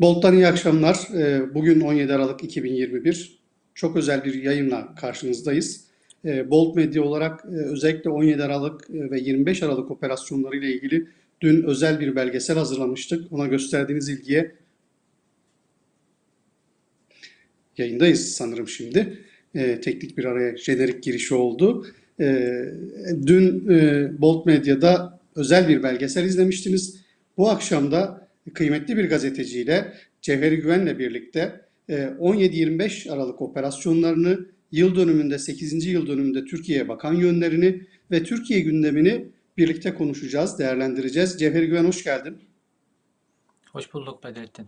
Bolt'tan iyi akşamlar. Ee, Bugün 17 Aralık 2021. Çok özel bir yayınla karşınızdayız. Ee, Bolt Medya olarak e, özellikle 17 Aralık e, ve 25 Aralık operasyonları ile ilgili dün özel bir belgesel hazırlamıştık. Ona gösterdiğiniz ilgiye yayındayız sanırım şimdi. Ee, Teknik bir araya jenerik girişi oldu. Dün e, Bolt Medya'da özel bir belgesel izlemiştiniz. Bu akşam da kıymetli bir gazeteciyle Cevheri Güven'le birlikte 17-25 e, Aralık operasyonlarını, yıl dönümünde 8. yıl dönümünde Türkiye'ye bakan yönlerini ve Türkiye gündemini birlikte konuşacağız, değerlendireceğiz. Cevheri Güven hoş geldin. Hoş bulduk Bedrettin.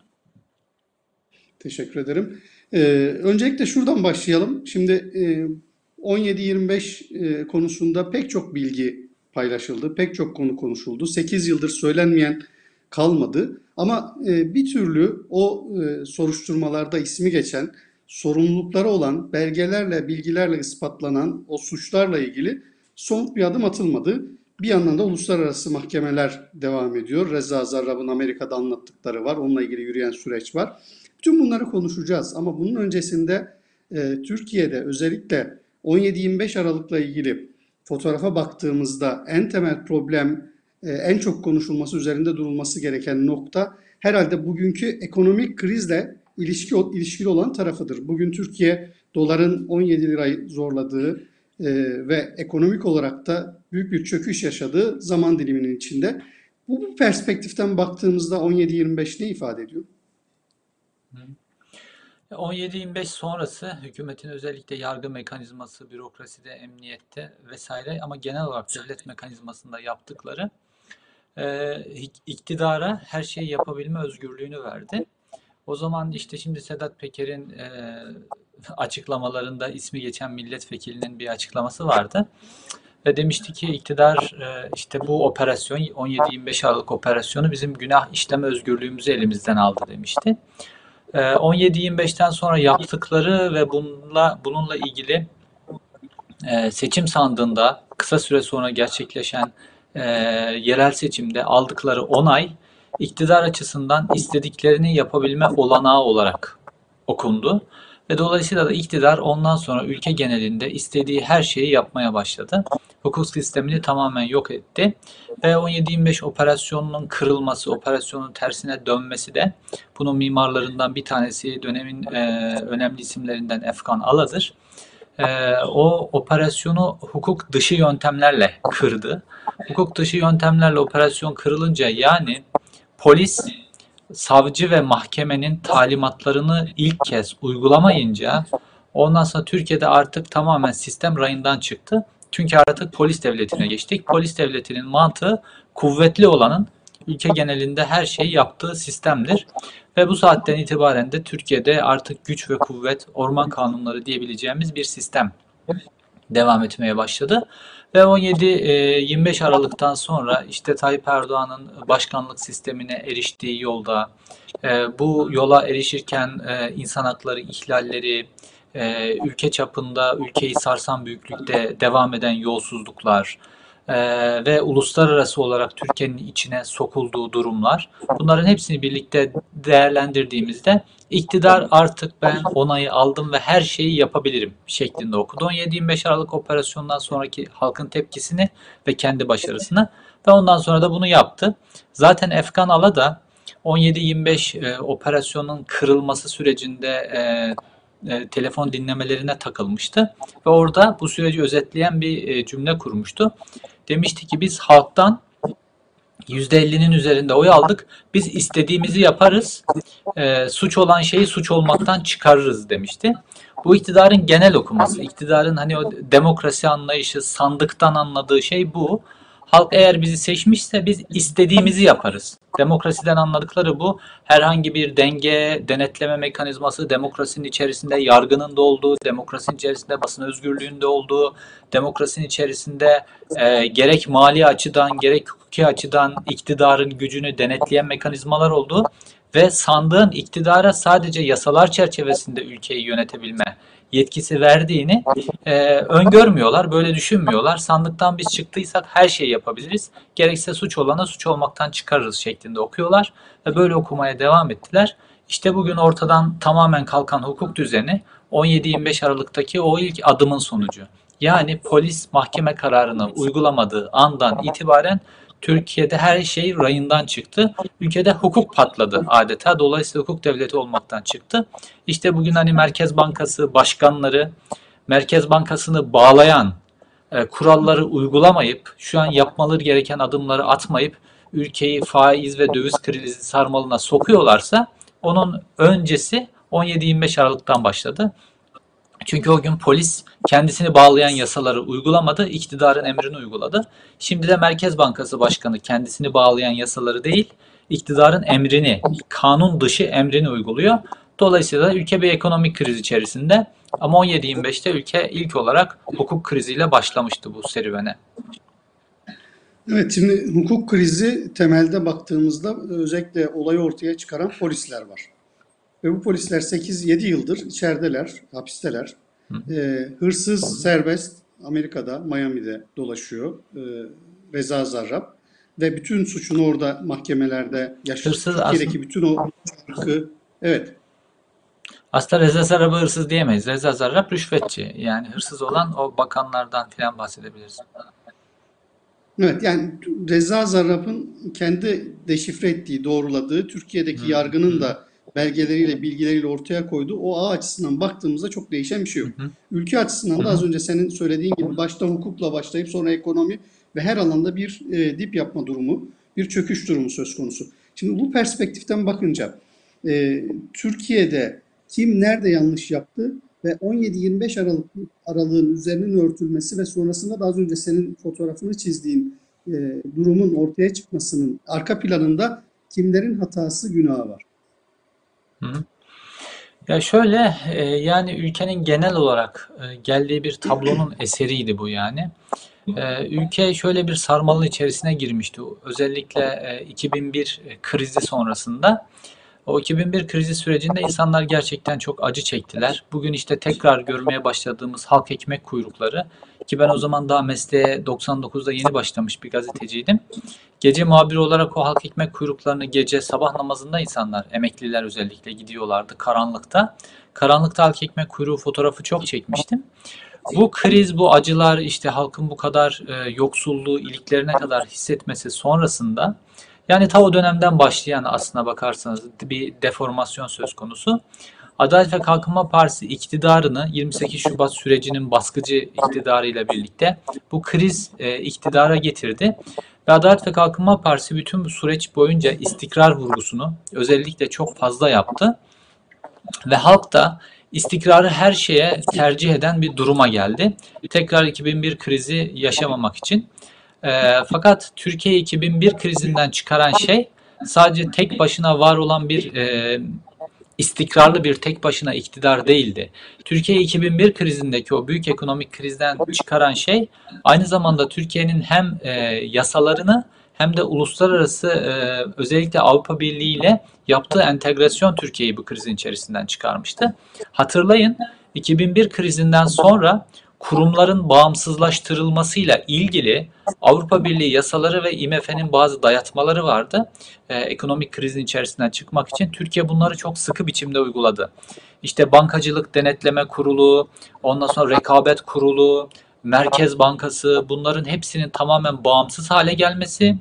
Teşekkür ederim. Ee, öncelikle şuradan başlayalım. Şimdi e, 17-25 e, konusunda pek çok bilgi paylaşıldı, pek çok konu konuşuldu. 8 yıldır söylenmeyen kalmadı. Ama e, bir türlü o e, soruşturmalarda ismi geçen, sorumlulukları olan, belgelerle, bilgilerle ispatlanan o suçlarla ilgili son bir adım atılmadı. Bir yandan da uluslararası mahkemeler devam ediyor. Reza Zarrab'ın Amerika'da anlattıkları var. Onunla ilgili yürüyen süreç var. Tüm bunları konuşacağız ama bunun öncesinde e, Türkiye'de özellikle 17-25 Aralık'la ilgili fotoğrafa baktığımızda en temel problem e, en çok konuşulması, üzerinde durulması gereken nokta herhalde bugünkü ekonomik krizle ilişki ilişkili olan tarafıdır. Bugün Türkiye doların 17 lirayı zorladığı e, ve ekonomik olarak da büyük bir çöküş yaşadığı zaman diliminin içinde. Bu, bu perspektiften baktığımızda 17-25 ne ifade ediyor? 17-25 sonrası hükümetin özellikle yargı mekanizması, bürokraside, emniyette vesaire ama genel olarak devlet mekanizmasında yaptıkları e, iktidara her şeyi yapabilme özgürlüğünü verdi. O zaman işte şimdi Sedat Peker'in e, açıklamalarında ismi geçen milletvekilinin bir açıklaması vardı. Ve demişti ki iktidar e, işte bu operasyon 17-25 Aralık operasyonu bizim günah işleme özgürlüğümüzü elimizden aldı demişti. 17-25'ten sonra yaptıkları ve bununla bununla ilgili seçim sandığında kısa süre sonra gerçekleşen e, yerel seçimde aldıkları onay iktidar açısından istediklerini yapabilme olanağı olarak okundu. Ve dolayısıyla da iktidar ondan sonra ülke genelinde istediği her şeyi yapmaya başladı. Hukuk sistemini tamamen yok etti. Ve 17-25 operasyonunun kırılması, operasyonun tersine dönmesi de bunun mimarlarından bir tanesi dönemin e, önemli isimlerinden Efkan Ala'dır. E, o operasyonu hukuk dışı yöntemlerle kırdı hukuk dışı yöntemlerle operasyon kırılınca yani polis savcı ve mahkemenin talimatlarını ilk kez uygulamayınca ondan sonra Türkiye'de artık tamamen sistem rayından çıktı. Çünkü artık polis devletine geçtik. Polis devletinin mantığı kuvvetli olanın ülke genelinde her şeyi yaptığı sistemdir. Ve bu saatten itibaren de Türkiye'de artık güç ve kuvvet, orman kanunları diyebileceğimiz bir sistem devam etmeye başladı. Ve 17-25 e, Aralık'tan sonra işte Tayyip Erdoğan'ın başkanlık sistemine eriştiği yolda e, bu yola erişirken e, insan hakları ihlalleri, ülke çapında ülkeyi sarsan büyüklükte devam eden yolsuzluklar, ee, ve uluslararası olarak Türkiye'nin içine sokulduğu durumlar bunların hepsini birlikte değerlendirdiğimizde iktidar artık ben onayı aldım ve her şeyi yapabilirim şeklinde okudu. 17-25 Aralık operasyonundan sonraki halkın tepkisini ve kendi başarısını ve ondan sonra da bunu yaptı. Zaten Efkan Ala da 17-25 e, operasyonun kırılması sürecinde e, e, telefon dinlemelerine takılmıştı ve orada bu süreci özetleyen bir e, cümle kurmuştu. Demişti ki biz halktan %50'nin üzerinde oy aldık. Biz istediğimizi yaparız. E, suç olan şeyi suç olmaktan çıkarırız demişti. Bu iktidarın genel okuması, iktidarın hani o demokrasi anlayışı, sandıktan anladığı şey bu. Halk eğer bizi seçmişse biz istediğimizi yaparız. Demokrasiden anladıkları bu. Herhangi bir denge, denetleme mekanizması, demokrasinin içerisinde yargının da olduğu, demokrasinin içerisinde basın özgürlüğünde olduğu, demokrasinin içerisinde e, gerek mali açıdan gerek hukuki açıdan iktidarın gücünü denetleyen mekanizmalar olduğu ve sandığın iktidara sadece yasalar çerçevesinde ülkeyi yönetebilme yetkisi verdiğini e, öngörmüyorlar, böyle düşünmüyorlar. Sandıktan biz çıktıysak her şeyi yapabiliriz. Gerekse suç olana suç olmaktan çıkarırız şeklinde okuyorlar ve böyle okumaya devam ettiler. İşte bugün ortadan tamamen kalkan hukuk düzeni 17-25 Aralık'taki o ilk adımın sonucu. Yani polis mahkeme kararını uygulamadığı andan itibaren Türkiye'de her şey rayından çıktı. Ülkede hukuk patladı adeta. Dolayısıyla hukuk devleti olmaktan çıktı. İşte bugün hani Merkez Bankası başkanları, Merkez Bankası'nı bağlayan e, kuralları uygulamayıp, şu an yapmaları gereken adımları atmayıp ülkeyi faiz ve döviz krizi sarmalına sokuyorlarsa onun öncesi 17-25 Aralık'tan başladı. Çünkü o gün polis kendisini bağlayan yasaları uygulamadı, iktidarın emrini uyguladı. Şimdi de Merkez Bankası Başkanı kendisini bağlayan yasaları değil, iktidarın emrini, kanun dışı emrini uyguluyor. Dolayısıyla ülke bir ekonomik kriz içerisinde ama 17-25'te ülke ilk olarak hukuk kriziyle başlamıştı bu serüvene. Evet, şimdi hukuk krizi temelde baktığımızda özellikle olayı ortaya çıkaran polisler var. Ve bu polisler 8-7 yıldır içerideler, hapisteler. Ee, hırsız serbest Amerika'da, Miami'de dolaşıyor. Ee, Reza Zarrab. Ve bütün suçunu orada mahkemelerde. Hırsız Türkiye'deki bütün o hakkı, evet, Aslında Reza Zarrab'ı hırsız diyemeyiz. Reza Zarrab rüşvetçi. Yani hırsız olan o bakanlardan filan bahsedebiliriz. Evet yani Reza Zarrab'ın kendi deşifre ettiği, doğruladığı, Türkiye'deki yargının da belgeleriyle, bilgileriyle ortaya koyduğu o ağ açısından baktığımızda çok değişen bir şey yok. Ülke açısından da az önce senin söylediğin gibi başta hukukla başlayıp sonra ekonomi ve her alanda bir e, dip yapma durumu, bir çöküş durumu söz konusu. Şimdi bu perspektiften bakınca e, Türkiye'de kim nerede yanlış yaptı ve 17-25 Aralık aralığın üzerinin örtülmesi ve sonrasında da az önce senin fotoğrafını çizdiğin e, durumun ortaya çıkmasının arka planında kimlerin hatası günahı var. Ya şöyle e, yani ülkenin genel olarak e, geldiği bir tablonun eseriydi bu yani. E, ülke şöyle bir sarmalın içerisine girmişti. Özellikle e, 2001 krizi sonrasında. O 2001 krizi sürecinde insanlar gerçekten çok acı çektiler. Bugün işte tekrar görmeye başladığımız halk ekmek kuyrukları ki ben o zaman daha mesleğe 99'da yeni başlamış bir gazeteciydim. Gece muhabiri olarak o halk ekmek kuyruklarını gece sabah namazında insanlar, emekliler özellikle gidiyorlardı karanlıkta. Karanlıkta halk ekmek kuyruğu fotoğrafı çok çekmiştim. Bu kriz, bu acılar, işte halkın bu kadar e, yoksulluğu iliklerine kadar hissetmesi sonrasında yani ta o dönemden başlayan aslına bakarsanız bir deformasyon söz konusu. Adalet ve Kalkınma Partisi iktidarını 28 Şubat sürecinin baskıcı iktidarıyla birlikte bu kriz e, iktidara getirdi. Ve Adalet ve Kalkınma Partisi bütün bu süreç boyunca istikrar vurgusunu özellikle çok fazla yaptı. Ve halk da istikrarı her şeye tercih eden bir duruma geldi. Tekrar 2001 krizi yaşamamak için. E, fakat Türkiye 2001 krizinden çıkaran şey sadece tek başına var olan bir e, istikrarlı bir tek başına iktidar değildi. Türkiye 2001 krizindeki o büyük ekonomik krizden çıkaran şey aynı zamanda Türkiye'nin hem e, yasalarını hem de uluslararası e, özellikle Avrupa Birliği ile yaptığı entegrasyon Türkiye'yi bu krizin içerisinden çıkarmıştı. Hatırlayın 2001 krizinden sonra kurumların bağımsızlaştırılmasıyla ilgili Avrupa Birliği yasaları ve IMF'nin bazı dayatmaları vardı. Ee, ekonomik krizin içerisinden çıkmak için Türkiye bunları çok sıkı biçimde uyguladı. İşte bankacılık denetleme kurulu, ondan sonra rekabet kurulu, Merkez Bankası bunların hepsinin tamamen bağımsız hale gelmesi,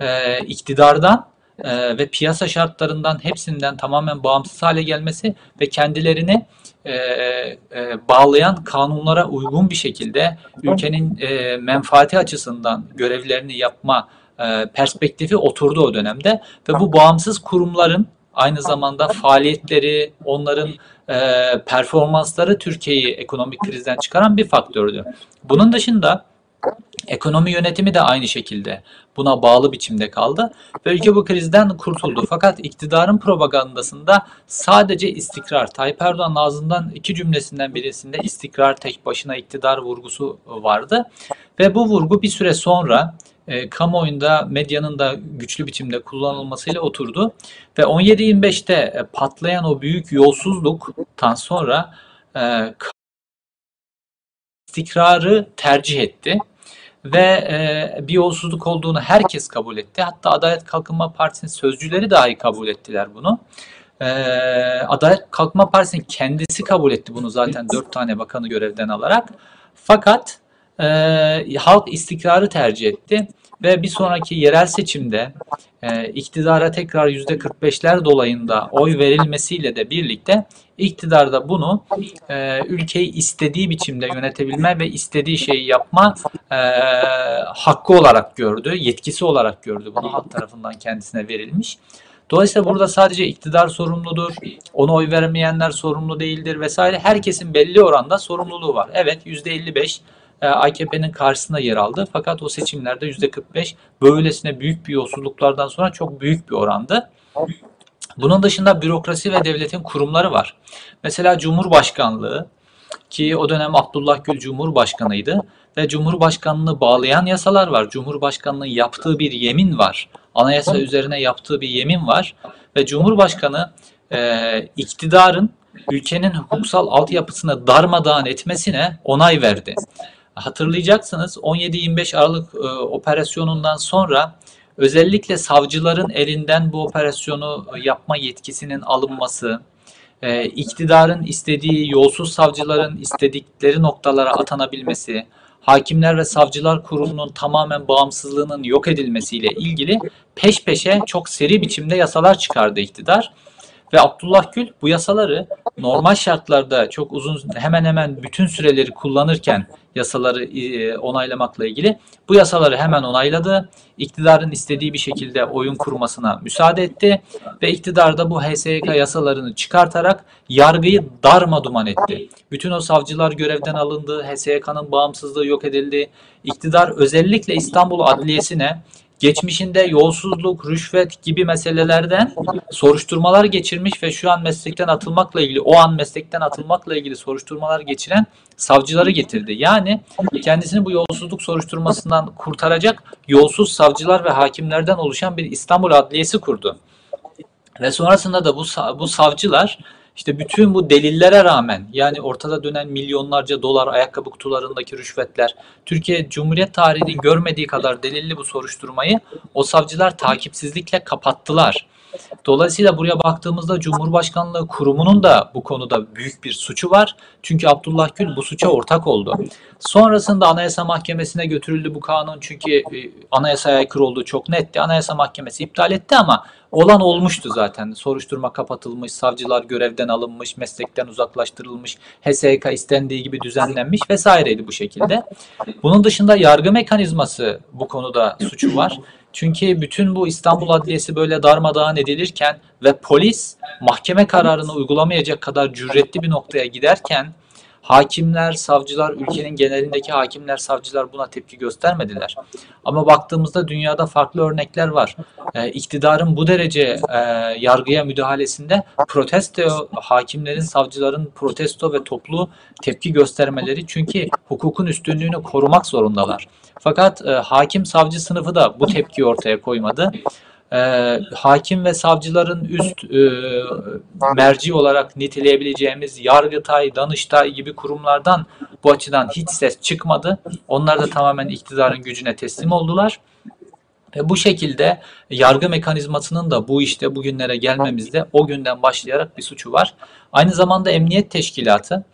e, iktidardan e, ve piyasa şartlarından hepsinden tamamen bağımsız hale gelmesi ve kendilerini e, e, bağlayan kanunlara uygun bir şekilde ülkenin e, menfaati açısından görevlerini yapma e, perspektifi oturdu o dönemde ve bu bağımsız kurumların aynı zamanda faaliyetleri, onların e, performansları Türkiye'yi ekonomik krizden çıkaran bir faktördü. Bunun dışında Ekonomi yönetimi de aynı şekilde buna bağlı biçimde kaldı ve bu krizden kurtuldu. Fakat iktidarın propagandasında sadece istikrar, Tayyip Erdoğan'ın ağzından iki cümlesinden birisinde istikrar tek başına iktidar vurgusu vardı. Ve bu vurgu bir süre sonra e, kamuoyunda medyanın da güçlü biçimde kullanılmasıyla oturdu. Ve 17-25'te e, patlayan o büyük yolsuzluktan sonra e, istikrarı tercih etti ve e, bir yolsuzluk olduğunu herkes kabul etti. Hatta Adalet Kalkınma Partisi'nin sözcüleri dahi kabul ettiler bunu. Ee, Adalet Kalkınma Partisi'nin kendisi kabul etti bunu zaten dört tane bakanı görevden alarak. Fakat e, halk istikrarı tercih etti ve bir sonraki yerel seçimde e, iktidara tekrar %45'ler dolayında oy verilmesiyle de birlikte iktidarda bunu e, ülkeyi istediği biçimde yönetebilme ve istediği şeyi yapma e, hakkı olarak gördü, yetkisi olarak gördü. Bunu halk tarafından kendisine verilmiş. Dolayısıyla burada sadece iktidar sorumludur, ona oy vermeyenler sorumlu değildir vesaire. Herkesin belli oranda sorumluluğu var. Evet %55 e, AKP'nin karşısında yer aldı. Fakat o seçimlerde %45 böylesine büyük bir yolsuzluklardan sonra çok büyük bir orandı. Bunun dışında bürokrasi ve devletin kurumları var. Mesela Cumhurbaşkanlığı ki o dönem Abdullah Gül Cumhurbaşkanıydı ve Cumhurbaşkanlığını bağlayan yasalar var. Cumhurbaşkanlığının yaptığı bir yemin var. Anayasa üzerine yaptığı bir yemin var ve Cumhurbaşkanı e, iktidarın ülkenin hukuksal altyapısını darmadağın etmesine onay verdi. Hatırlayacaksınız 17-25 Aralık e, operasyonundan sonra özellikle savcıların elinden bu operasyonu yapma yetkisinin alınması, e, iktidarın istediği yolsuz savcıların istedikleri noktalara atanabilmesi, Hakimler ve Savcılar Kurulu'nun tamamen bağımsızlığının yok edilmesiyle ilgili peş peşe çok seri biçimde yasalar çıkardı iktidar. Ve Abdullah Gül bu yasaları normal şartlarda çok uzun hemen hemen bütün süreleri kullanırken yasaları e, onaylamakla ilgili bu yasaları hemen onayladı. İktidarın istediği bir şekilde oyun kurmasına müsaade etti ve iktidar da bu HSYK yasalarını çıkartarak yargıyı darma duman etti. Bütün o savcılar görevden alındı, HSYK'nın bağımsızlığı yok edildi. İktidar özellikle İstanbul Adliyesi'ne geçmişinde yolsuzluk, rüşvet gibi meselelerden soruşturmalar geçirmiş ve şu an meslekten atılmakla ilgili, o an meslekten atılmakla ilgili soruşturmalar geçiren savcıları getirdi. Yani kendisini bu yolsuzluk soruşturmasından kurtaracak yolsuz savcılar ve hakimlerden oluşan bir İstanbul Adliyesi kurdu. Ve sonrasında da bu bu savcılar işte bütün bu delillere rağmen yani ortada dönen milyonlarca dolar ayakkabı kutularındaki rüşvetler Türkiye Cumhuriyet tarihinin görmediği kadar delilli bu soruşturmayı o savcılar takipsizlikle kapattılar. Dolayısıyla buraya baktığımızda Cumhurbaşkanlığı kurumunun da bu konuda büyük bir suçu var. Çünkü Abdullah Gül bu suça ortak oldu. Sonrasında Anayasa Mahkemesi'ne götürüldü bu kanun çünkü e, anayasaya aykırı olduğu çok netti. Anayasa Mahkemesi iptal etti ama olan olmuştu zaten. Soruşturma kapatılmış, savcılar görevden alınmış, meslekten uzaklaştırılmış, HSK istendiği gibi düzenlenmiş vesaireydi bu şekilde. Bunun dışında yargı mekanizması bu konuda suçu var. Çünkü bütün bu İstanbul Adliyesi böyle darmadağın edilirken ve polis mahkeme kararını uygulamayacak kadar cüretli bir noktaya giderken hakimler, savcılar, ülkenin genelindeki hakimler, savcılar buna tepki göstermediler. Ama baktığımızda dünyada farklı örnekler var. E, iktidarın bu derece e, yargıya müdahalesinde protesto, hakimlerin, savcıların protesto ve toplu tepki göstermeleri çünkü hukukun üstünlüğünü korumak zorundalar. Fakat e, hakim savcı sınıfı da bu tepkiyi ortaya koymadı e, hakim ve savcıların üst e, merci olarak niteleyebileceğimiz Yargıtay, Danıştay gibi kurumlardan bu açıdan hiç ses çıkmadı. Onlar da tamamen iktidarın gücüne teslim oldular. Ve bu şekilde yargı mekanizmasının da bu işte bugünlere gelmemizde o günden başlayarak bir suçu var. Aynı zamanda emniyet teşkilatı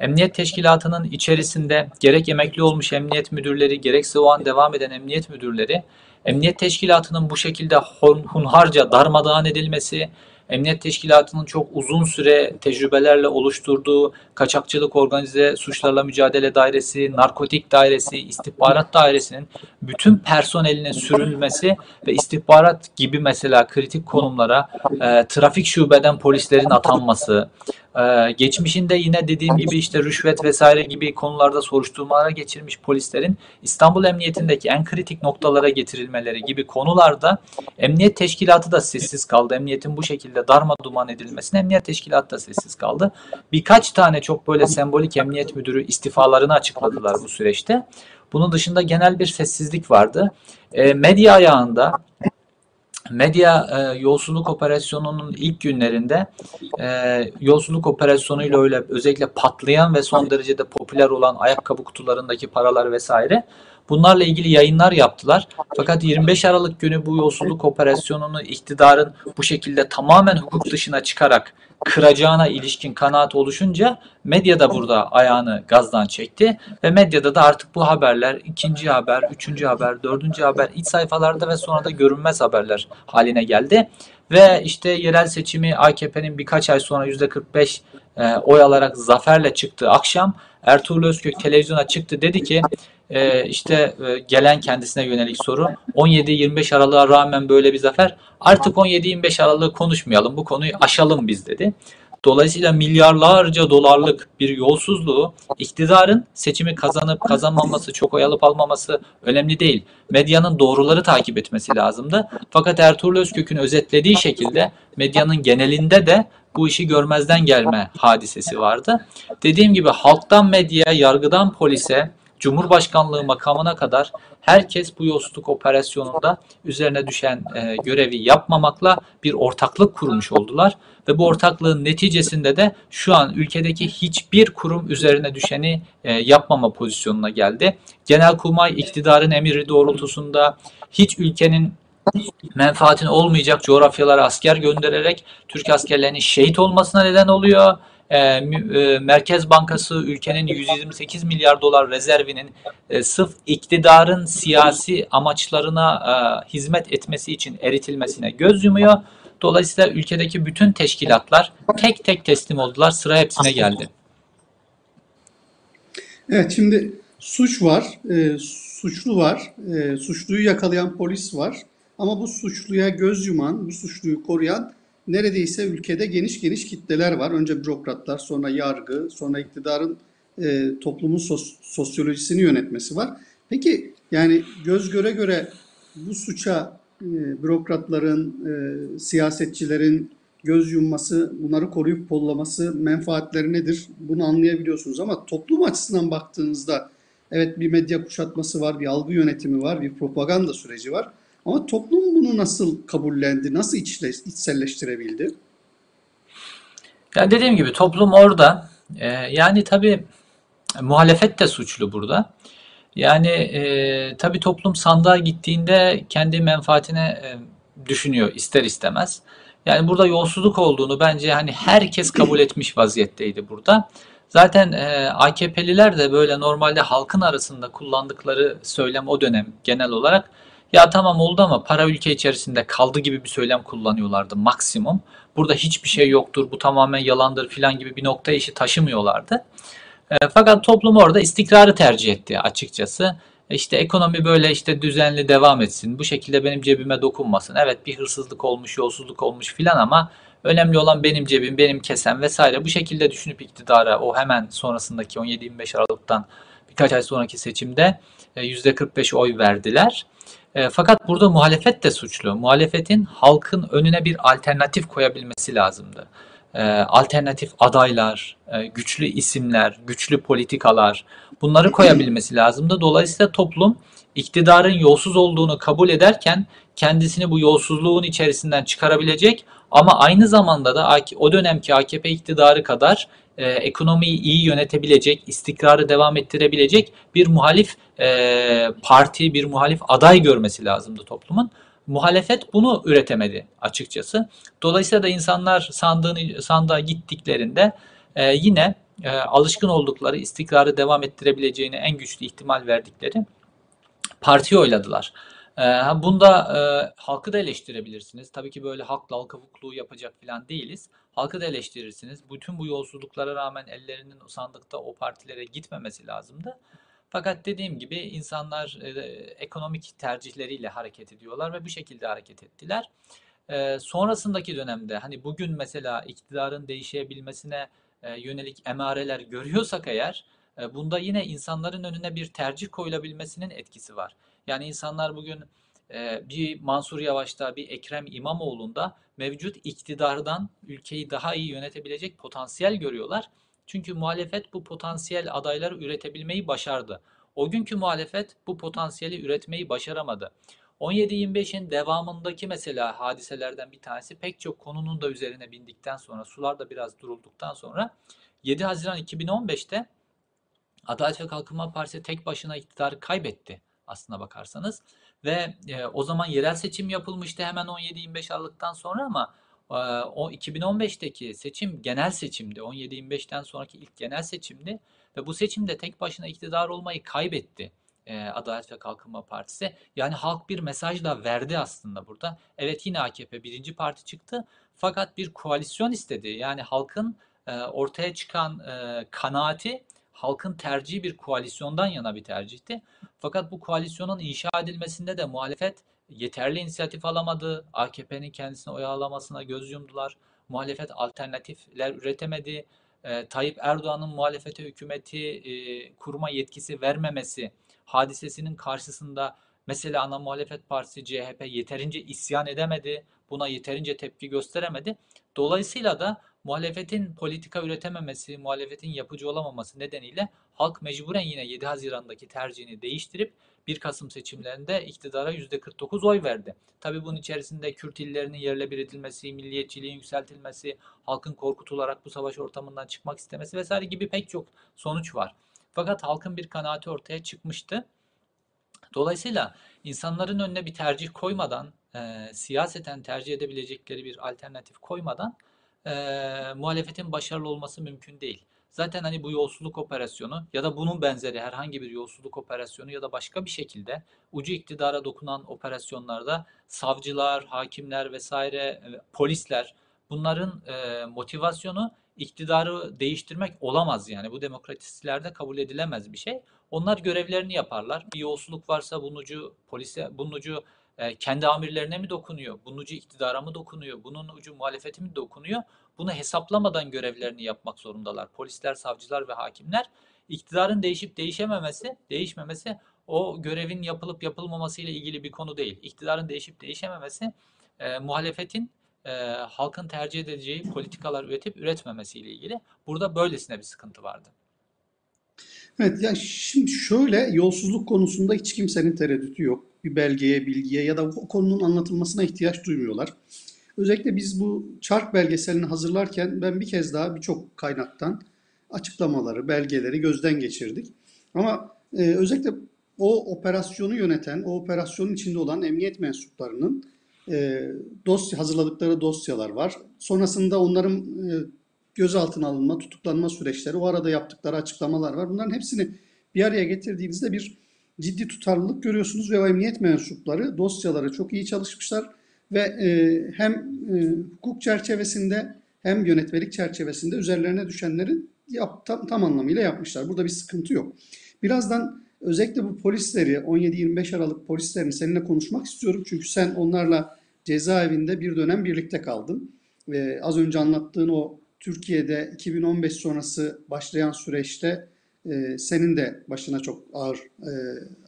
Emniyet teşkilatının içerisinde gerek emekli olmuş emniyet müdürleri gerekse o an devam eden emniyet müdürleri Emniyet teşkilatının bu şekilde hunharca darmadağın edilmesi, Emniyet Teşkilatı'nın çok uzun süre tecrübelerle oluşturduğu kaçakçılık organize suçlarla mücadele dairesi, narkotik dairesi, istihbarat dairesinin bütün personeline sürülmesi ve istihbarat gibi mesela kritik konumlara e, trafik şubeden polislerin atanması, ee, geçmişinde yine dediğim gibi işte rüşvet vesaire gibi konularda soruşturmalara geçirmiş polislerin İstanbul Emniyetindeki en kritik noktalara getirilmeleri gibi konularda emniyet teşkilatı da sessiz kaldı. Emniyetin bu şekilde darma duman edilmesine emniyet teşkilatı da sessiz kaldı. Birkaç tane çok böyle sembolik emniyet müdürü istifalarını açıkladılar bu süreçte. Bunun dışında genel bir sessizlik vardı. E, medya ayağında Medya e, yolsuzluk operasyonunun ilk günlerinde e, yolsuzluk operasyonuyla öyle özellikle patlayan ve son derecede popüler olan ayakkabı kutularındaki paralar vesaire Bunlarla ilgili yayınlar yaptılar. Fakat 25 Aralık günü bu yolsuzluk operasyonunu iktidarın bu şekilde tamamen hukuk dışına çıkarak kıracağına ilişkin kanaat oluşunca medya da burada ayağını gazdan çekti ve medyada da artık bu haberler ikinci haber, üçüncü haber, dördüncü haber iç sayfalarda ve sonra da görünmez haberler haline geldi. Ve işte yerel seçimi AKP'nin birkaç ay sonra %45 e, oy alarak zaferle çıktığı akşam Ertuğrul Özkök televizyona çıktı dedi ki e, işte e, gelen kendisine yönelik soru 17-25 Aralık'a rağmen böyle bir zafer artık 17-25 Aralık'ı konuşmayalım bu konuyu aşalım biz dedi. Dolayısıyla milyarlarca dolarlık bir yolsuzluğu iktidarın seçimi kazanıp kazanmaması, çok oy alıp almaması önemli değil. Medyanın doğruları takip etmesi lazımdı. Fakat Ertuğrul Özkök'ün özetlediği şekilde medyanın genelinde de bu işi görmezden gelme hadisesi vardı. Dediğim gibi halktan medyaya, yargıdan polise, Cumhurbaşkanlığı makamına kadar herkes bu yolsuzluk operasyonunda üzerine düşen e, görevi yapmamakla bir ortaklık kurmuş oldular ve bu ortaklığın neticesinde de şu an ülkedeki hiçbir kurum üzerine düşeni e, yapmama pozisyonuna geldi. Genelkurmay iktidarın emiri doğrultusunda hiç ülkenin menfaatin olmayacak coğrafyalara asker göndererek Türk askerlerinin şehit olmasına neden oluyor. E, mü- e, Merkez Bankası ülkenin 128 milyar dolar rezervinin e, sırf iktidarın siyasi amaçlarına e, hizmet etmesi için eritilmesine göz yumuyor. Dolayısıyla ülkedeki bütün teşkilatlar tek tek teslim oldular. Sıra hepsine geldi. Evet şimdi suç var, e, suçlu var, e, suçluyu yakalayan polis var. Ama bu suçluya göz yuman, bu suçluyu koruyan neredeyse ülkede geniş geniş kitleler var. Önce bürokratlar, sonra yargı, sonra iktidarın e, toplumun sos- sosyolojisini yönetmesi var. Peki yani göz göre göre bu suça e, bürokratların, e, siyasetçilerin göz yumması, bunları koruyup kollaması menfaatleri nedir? Bunu anlayabiliyorsunuz ama toplum açısından baktığınızda evet bir medya kuşatması var, bir algı yönetimi var, bir propaganda süreci var. Ama toplum bunu nasıl kabullendi, nasıl içle, içselleştirebildi? Yani dediğim gibi toplum orada. E, yani tabii muhalefet de suçlu burada. Yani e, tabii toplum sandığa gittiğinde kendi menfaatine e, düşünüyor ister istemez. Yani burada yolsuzluk olduğunu bence hani herkes kabul etmiş vaziyetteydi burada. Zaten e, AKP'liler de böyle normalde halkın arasında kullandıkları söylem o dönem genel olarak ya tamam oldu ama para ülke içerisinde kaldı gibi bir söylem kullanıyorlardı maksimum. Burada hiçbir şey yoktur, bu tamamen yalandır filan gibi bir nokta işi taşımıyorlardı. E, fakat toplum orada istikrarı tercih etti açıkçası. E, İşte ekonomi böyle işte düzenli devam etsin. Bu şekilde benim cebime dokunmasın. Evet bir hırsızlık olmuş, yolsuzluk olmuş filan ama önemli olan benim cebim, benim kesem vesaire. Bu şekilde düşünüp iktidara o hemen sonrasındaki 17-25 Aralık'tan birkaç ay sonraki seçimde e, %45 oy verdiler. E, Fakat burada muhalefet de suçlu. Muhalefetin halkın önüne bir alternatif koyabilmesi lazımdı. E, Alternatif adaylar, e, güçlü isimler, güçlü politikalar bunları koyabilmesi lazımdı. Dolayısıyla toplum iktidarın yolsuz olduğunu kabul ederken kendisini bu yolsuzluğun içerisinden çıkarabilecek ama aynı zamanda da o dönemki AKP iktidarı kadar e, ekonomiyi iyi yönetebilecek, istikrarı devam ettirebilecek bir muhalif e, parti, bir muhalif aday görmesi lazımdı toplumun. Muhalefet bunu üretemedi açıkçası. Dolayısıyla da insanlar sandığını, sandığa gittiklerinde e, yine e, alışkın oldukları istikrarı devam ettirebileceğine en güçlü ihtimal verdikleri partiyi oyladılar. E, bunda e, halkı da eleştirebilirsiniz. Tabii ki böyle halkla halka hukukluğu yapacak falan değiliz. Halkı da eleştirirsiniz. Bütün bu yolsuzluklara rağmen ellerinin sandıkta o partilere gitmemesi lazımdı. Fakat dediğim gibi insanlar e, ekonomik tercihleriyle hareket ediyorlar ve bu şekilde hareket ettiler. E, sonrasındaki dönemde hani bugün mesela iktidarın değişebilmesine e, yönelik emareler görüyorsak eğer e, bunda yine insanların önüne bir tercih koyulabilmesinin etkisi var. Yani insanlar bugün bir Mansur Yavaş'ta, bir Ekrem İmamoğlu'nda mevcut iktidardan ülkeyi daha iyi yönetebilecek potansiyel görüyorlar. Çünkü muhalefet bu potansiyel adayları üretebilmeyi başardı. O günkü muhalefet bu potansiyeli üretmeyi başaramadı. 17-25'in devamındaki mesela hadiselerden bir tanesi pek çok konunun da üzerine bindikten sonra, sular da biraz durulduktan sonra 7 Haziran 2015'te Adalet ve Kalkınma Partisi tek başına iktidarı kaybetti aslına bakarsanız. Ve e, o zaman yerel seçim yapılmıştı hemen 17-25 Aralık'tan sonra ama e, o 2015'teki seçim genel seçimdi. 17-25'ten sonraki ilk genel seçimdi ve bu seçimde tek başına iktidar olmayı kaybetti e, Adalet ve Kalkınma Partisi. Yani halk bir mesaj da verdi aslında burada. Evet yine AKP birinci parti çıktı fakat bir koalisyon istedi. Yani halkın e, ortaya çıkan e, kanaati halkın tercihi bir koalisyondan yana bir tercihti. Fakat bu koalisyonun inşa edilmesinde de muhalefet yeterli inisiyatif alamadı. AKP'nin kendisine oy alamasına göz yumdular. Muhalefet alternatifler üretemedi. E, Tayyip Erdoğan'ın muhalefete hükümeti e, kurma yetkisi vermemesi hadisesinin karşısında mesela ana muhalefet partisi CHP yeterince isyan edemedi. Buna yeterince tepki gösteremedi. Dolayısıyla da muhalefetin politika üretememesi, muhalefetin yapıcı olamaması nedeniyle halk mecburen yine 7 Haziran'daki tercihini değiştirip 1 Kasım seçimlerinde iktidara %49 oy verdi. Tabii bunun içerisinde Kürt illerinin yerle bir edilmesi, milliyetçiliğin yükseltilmesi, halkın korkutularak bu savaş ortamından çıkmak istemesi vesaire gibi pek çok sonuç var. Fakat halkın bir kanaati ortaya çıkmıştı. Dolayısıyla insanların önüne bir tercih koymadan, e, siyaseten tercih edebilecekleri bir alternatif koymadan e, muhalefetin başarılı olması mümkün değil. Zaten hani bu yolsuzluk operasyonu ya da bunun benzeri herhangi bir yolsuzluk operasyonu ya da başka bir şekilde ucu iktidara dokunan operasyonlarda savcılar, hakimler vesaire, polisler bunların e, motivasyonu iktidarı değiştirmek olamaz yani. Bu demokrasilerde kabul edilemez bir şey. Onlar görevlerini yaparlar. Bir yolsuzluk varsa bunun ucu polise, bunun ucu kendi amirlerine mi dokunuyor? Bunun ucu iktidara mı dokunuyor? Bunun ucu muhalefete mi dokunuyor? Bunu hesaplamadan görevlerini yapmak zorundalar. Polisler, savcılar ve hakimler. İktidarın değişip değişememesi, değişmemesi o görevin yapılıp yapılmaması ile ilgili bir konu değil. İktidarın değişip değişememesi e, muhalefetin e, halkın tercih edeceği politikalar üretip üretmemesiyle ilgili. Burada böylesine bir sıkıntı vardı. Evet, ya şimdi şöyle yolsuzluk konusunda hiç kimsenin tereddütü yok. Bir belgeye, bilgiye ya da o konunun anlatılmasına ihtiyaç duymuyorlar. Özellikle biz bu çark belgeselini hazırlarken ben bir kez daha birçok kaynaktan açıklamaları, belgeleri gözden geçirdik. Ama e, özellikle o operasyonu yöneten, o operasyonun içinde olan emniyet mensuplarının e, dosya hazırladıkları dosyalar var. Sonrasında onların e, gözaltına alınma, tutuklanma süreçleri, o arada yaptıkları açıklamalar var. Bunların hepsini bir araya getirdiğinizde bir ciddi tutarlılık görüyorsunuz ve o emniyet mensupları dosyaları çok iyi çalışmışlar ve e, hem e, hukuk çerçevesinde hem yönetmelik çerçevesinde üzerlerine düşenlerin yap, tam, tam anlamıyla yapmışlar. Burada bir sıkıntı yok. Birazdan özellikle bu polisleri 17-25 Aralık polislerini seninle konuşmak istiyorum. Çünkü sen onlarla cezaevinde bir dönem birlikte kaldın. Ve az önce anlattığın o Türkiye'de 2015 sonrası başlayan süreçte e, senin de başına çok ağır e,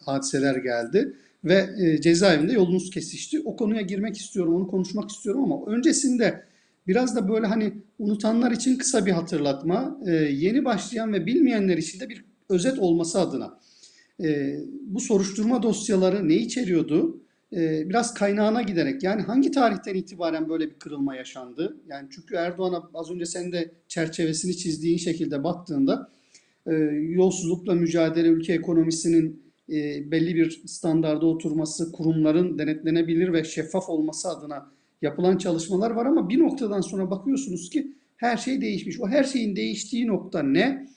hadiseler geldi ve e, cezaevinde yolunuz kesişti. O konuya girmek istiyorum, onu konuşmak istiyorum ama öncesinde biraz da böyle hani unutanlar için kısa bir hatırlatma, e, yeni başlayan ve bilmeyenler için de bir özet olması adına. E, bu soruşturma dosyaları ne içeriyordu? E, biraz kaynağına giderek yani hangi tarihten itibaren böyle bir kırılma yaşandı? Yani çünkü Erdoğan'a az önce sen de çerçevesini çizdiğin şekilde baktığında e, yolsuzlukla mücadele ülke ekonomisinin e, belli bir standarda oturması, kurumların denetlenebilir ve şeffaf olması adına yapılan çalışmalar var ama bir noktadan sonra bakıyorsunuz ki her şey değişmiş. O her şeyin değiştiği nokta ne?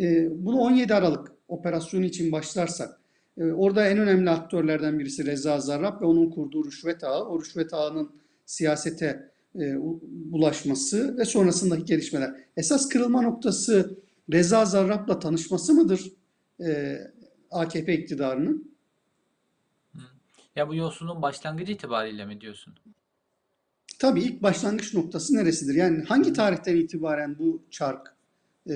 E, bunu 17 Aralık operasyonu için başlarsak e, orada en önemli aktörlerden birisi Reza Zarrab ve onun kurduğu rüşvet ağı. O rüşvet ağının siyasete e, bulaşması ve sonrasındaki gelişmeler. Esas kırılma noktası Reza Zarrab'la tanışması mıdır e, AKP iktidarının? Ya bu yolsuzluğun başlangıcı itibariyle mi diyorsun? Tabii ilk başlangıç noktası neresidir? Yani hangi tarihten itibaren bu çark e,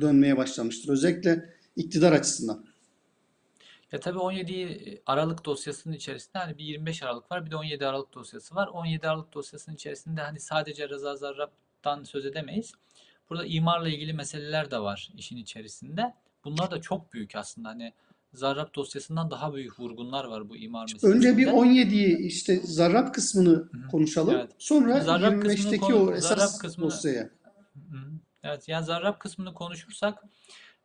dönmeye başlamıştır? Özellikle iktidar açısından. Ya tabii 17 Aralık dosyasının içerisinde hani bir 25 Aralık var bir de 17 Aralık dosyası var. 17 Aralık dosyasının içerisinde hani sadece Reza Zarrab'dan söz edemeyiz. Burada imarla ilgili meseleler de var işin içerisinde. Bunlar da çok büyük aslında. Hani Zarrab dosyasından daha büyük vurgunlar var bu imar Önce bir meselesinde. 17'yi işte Zarrab kısmını konuşalım. Evet. Sonra Zarrab kısmını 25'teki konu- o esas Zarrab kısmını- dosyaya. Evet yani Zarrab kısmını konuşursak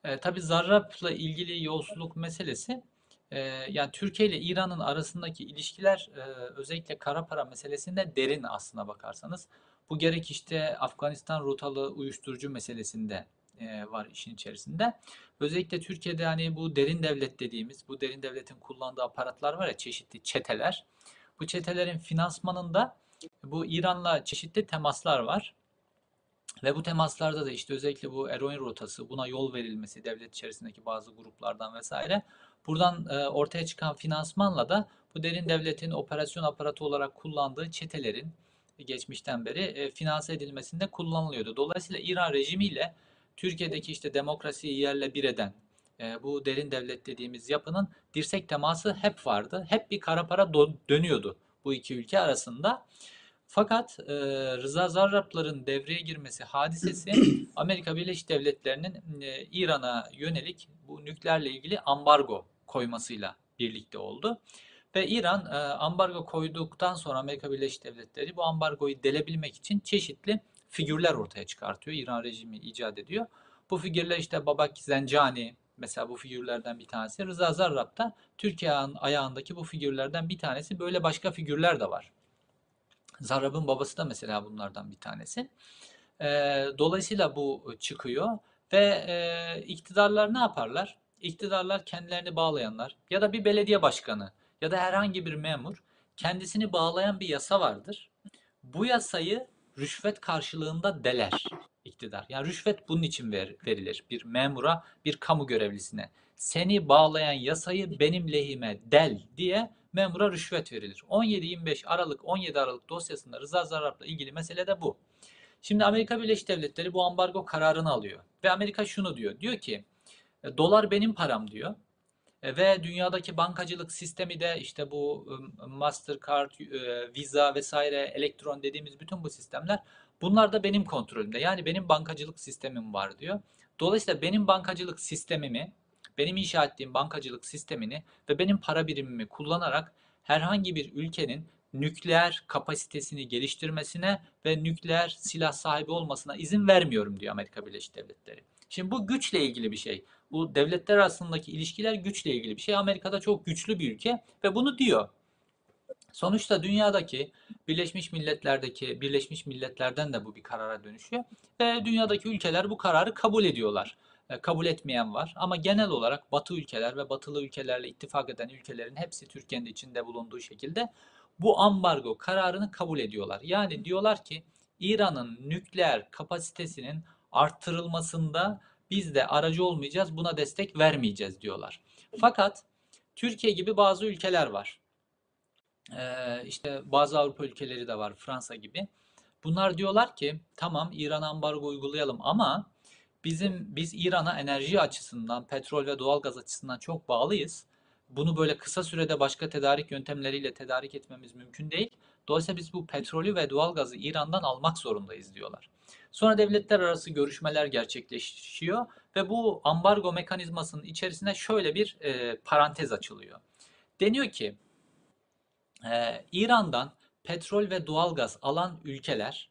e, tabii Zarrab'la ilgili yolsuzluk meselesi e, yani Türkiye ile İran'ın arasındaki ilişkiler e, özellikle kara para meselesinde derin aslına bakarsanız. Bu gerek işte Afganistan rotalı uyuşturucu meselesinde e, var işin içerisinde. Özellikle Türkiye'de hani bu derin devlet dediğimiz, bu derin devletin kullandığı aparatlar var ya çeşitli çeteler. Bu çetelerin finansmanında bu İran'la çeşitli temaslar var. Ve bu temaslarda da işte özellikle bu eroin rotası, buna yol verilmesi devlet içerisindeki bazı gruplardan vesaire. Buradan e, ortaya çıkan finansmanla da bu derin devletin operasyon aparatı olarak kullandığı çetelerin geçmişten beri e, finanse edilmesinde kullanılıyordu. Dolayısıyla İran rejimiyle Türkiye'deki işte demokrasiyi yerle bir eden e, bu derin devlet dediğimiz yapının dirsek teması hep vardı. Hep bir kara para dönüyordu bu iki ülke arasında. Fakat e, Rıza Zarrabların devreye girmesi hadisesi Amerika Birleşik Devletleri'nin e, İran'a yönelik bu nükleerle ilgili ambargo koymasıyla birlikte oldu. Ve İran e, ambargo koyduktan sonra Amerika Birleşik Devletleri bu ambargoyu delebilmek için çeşitli figürler ortaya çıkartıyor. İran rejimi icat ediyor. Bu figürler işte Babak Zencani mesela bu figürlerden bir tanesi. Rıza Zarrab da Türkiye ayağındaki bu figürlerden bir tanesi. Böyle başka figürler de var. Zarrab'ın babası da mesela bunlardan bir tanesi. E, dolayısıyla bu çıkıyor ve e, iktidarlar ne yaparlar? İktidarlar kendilerini bağlayanlar ya da bir belediye başkanı ya da herhangi bir memur kendisini bağlayan bir yasa vardır. Bu yasayı rüşvet karşılığında deler iktidar. Yani rüşvet bunun için ver, verilir bir memura, bir kamu görevlisine. Seni bağlayan yasayı benim lehime del diye memura rüşvet verilir. 17-25 Aralık 17 Aralık dosyasında Rıza Zarrab'la ilgili mesele de bu. Şimdi Amerika Birleşik Devletleri bu ambargo kararını alıyor. Ve Amerika şunu diyor. Diyor ki e, dolar benim param diyor. E, Ve dünyadaki bankacılık sistemi de işte bu Mastercard, e, Visa vesaire, elektron dediğimiz bütün bu sistemler bunlar da benim kontrolümde. Yani benim bankacılık sistemim var diyor. Dolayısıyla benim bankacılık sistemimi, benim inşa ettiğim bankacılık sistemini ve benim para birimimi kullanarak herhangi bir ülkenin nükleer kapasitesini geliştirmesine ve nükleer silah sahibi olmasına izin vermiyorum diyor Amerika Birleşik Devletleri. Şimdi bu güçle ilgili bir şey. Bu devletler arasındaki ilişkiler güçle ilgili bir şey. Amerika'da çok güçlü bir ülke ve bunu diyor. Sonuçta dünyadaki Birleşmiş Milletler'deki Birleşmiş Milletler'den de bu bir karara dönüşüyor ve dünyadaki ülkeler bu kararı kabul ediyorlar. E, kabul etmeyen var ama genel olarak Batı ülkeler ve Batılı ülkelerle ittifak eden ülkelerin hepsi Türkiye'nin içinde bulunduğu şekilde bu ambargo kararını kabul ediyorlar. Yani diyorlar ki İran'ın nükleer kapasitesinin arttırılmasında biz de aracı olmayacağız, buna destek vermeyeceğiz diyorlar. Fakat Türkiye gibi bazı ülkeler var. Ee, işte bazı Avrupa ülkeleri de var, Fransa gibi. Bunlar diyorlar ki tamam İran'a ambargo uygulayalım ama bizim biz İran'a enerji açısından, petrol ve doğalgaz açısından çok bağlıyız. Bunu böyle kısa sürede başka tedarik yöntemleriyle tedarik etmemiz mümkün değil. Dolayısıyla biz bu petrolü ve doğalgazı İran'dan almak zorundayız diyorlar. Sonra devletler arası görüşmeler gerçekleşiyor ve bu ambargo mekanizmasının içerisine şöyle bir e, parantez açılıyor. Deniyor ki e, İran'dan petrol ve doğalgaz alan ülkeler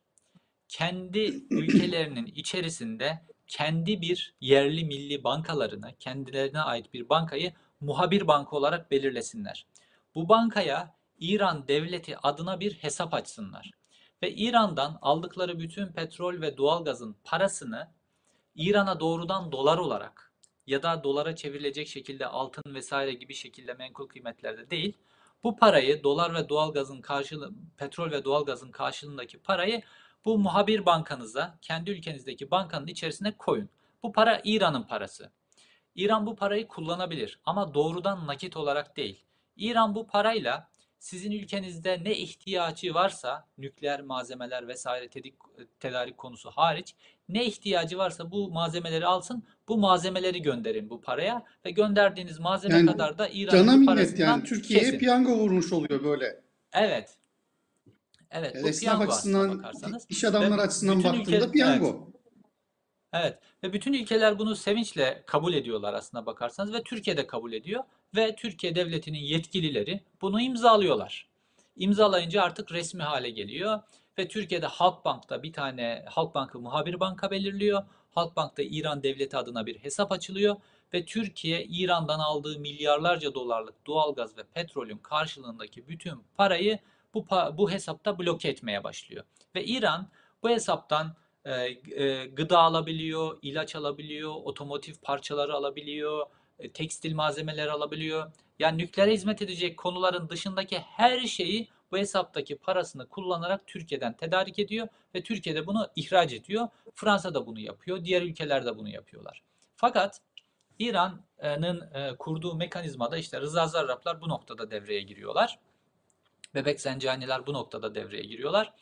kendi ülkelerinin içerisinde kendi bir yerli milli bankalarını, kendilerine ait bir bankayı muhabir banka olarak belirlesinler. Bu bankaya İran devleti adına bir hesap açsınlar. Ve İran'dan aldıkları bütün petrol ve doğalgazın parasını İran'a doğrudan dolar olarak ya da dolara çevrilecek şekilde altın vesaire gibi şekilde menkul kıymetlerde değil, bu parayı dolar ve doğalgazın karşılığı, petrol ve doğalgazın karşılığındaki parayı bu muhabir bankanıza, kendi ülkenizdeki bankanın içerisine koyun. Bu para İran'ın parası. İran bu parayı kullanabilir ama doğrudan nakit olarak değil. İran bu parayla sizin ülkenizde ne ihtiyacı varsa nükleer malzemeler vesaire tedik, tedarik konusu hariç ne ihtiyacı varsa bu malzemeleri alsın bu malzemeleri gönderin bu paraya ve gönderdiğiniz malzeme Yani kadar da İran'ın parasından yani Türkiye'ye piyango vurmuş oluyor böyle. Evet. Evet Yani bu esnaf piyango açısından, bakarsanız iş ve adamları açısından baktığında ülke piyango. evet Evet ve bütün ülkeler bunu sevinçle kabul ediyorlar aslına bakarsanız ve Türkiye de kabul ediyor ve Türkiye devletinin yetkilileri bunu imzalıyorlar. İmzalayınca artık resmi hale geliyor ve Türkiye'de Halkbank'ta bir tane Halkbank'ı muhabir banka belirliyor. Halkbank'ta İran devleti adına bir hesap açılıyor ve Türkiye İran'dan aldığı milyarlarca dolarlık doğalgaz ve petrolün karşılığındaki bütün parayı bu bu hesapta bloke etmeye başlıyor. Ve İran bu hesaptan gıda alabiliyor, ilaç alabiliyor, otomotiv parçaları alabiliyor, e, tekstil malzemeleri alabiliyor. Yani nükleere hizmet edecek konuların dışındaki her şeyi bu hesaptaki parasını kullanarak Türkiye'den tedarik ediyor ve Türkiye'de bunu ihraç ediyor. Fransa da bunu yapıyor, diğer ülkeler de bunu yapıyorlar. Fakat İran'ın e, kurduğu mekanizmada işte Rıza Zarrablar bu noktada devreye giriyorlar. Bebek Zencaniler bu noktada devreye giriyorlar.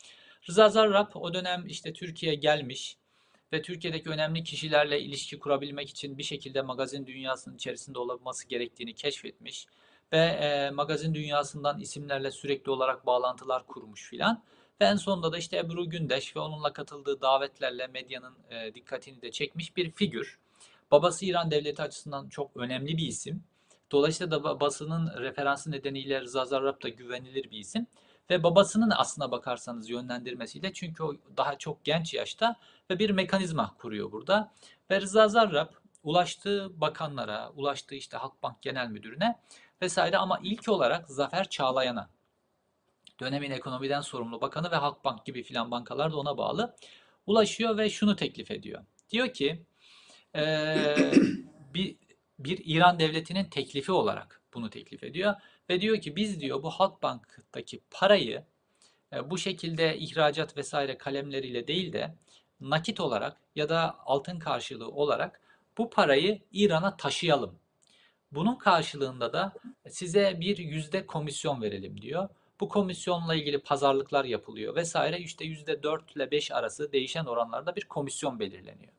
Rıza Zarrab o dönem işte Türkiye'ye gelmiş ve Türkiye'deki önemli kişilerle ilişki kurabilmek için bir şekilde magazin dünyasının içerisinde olması gerektiğini keşfetmiş ve e, magazin dünyasından isimlerle sürekli olarak bağlantılar kurmuş filan. Ve en sonunda da işte Ebru Gündeş ve onunla katıldığı davetlerle medyanın e, dikkatini de çekmiş bir figür. Babası İran devleti açısından çok önemli bir isim. Dolayısıyla da babasının referansı nedeniyle Rıza Zarrab da güvenilir bir isim. Ve babasının aslına bakarsanız yönlendirmesiyle çünkü o daha çok genç yaşta ve bir mekanizma kuruyor burada. Ve Rıza Zarrab ulaştığı bakanlara, ulaştığı işte Halkbank Genel Müdürüne vesaire ama ilk olarak Zafer Çağlayan'a dönemin ekonomiden sorumlu bakanı ve Halkbank gibi filan bankalar da ona bağlı ulaşıyor ve şunu teklif ediyor. Diyor ki eee, bir, bir İran devletinin teklifi olarak bunu teklif ediyor ve diyor ki biz diyor bu Halkbank'taki parayı e, bu şekilde ihracat vesaire kalemleriyle değil de nakit olarak ya da altın karşılığı olarak bu parayı İran'a taşıyalım. Bunun karşılığında da size bir yüzde komisyon verelim diyor. Bu komisyonla ilgili pazarlıklar yapılıyor vesaire. İşte yüzde 4 ile 5 arası değişen oranlarda bir komisyon belirleniyor.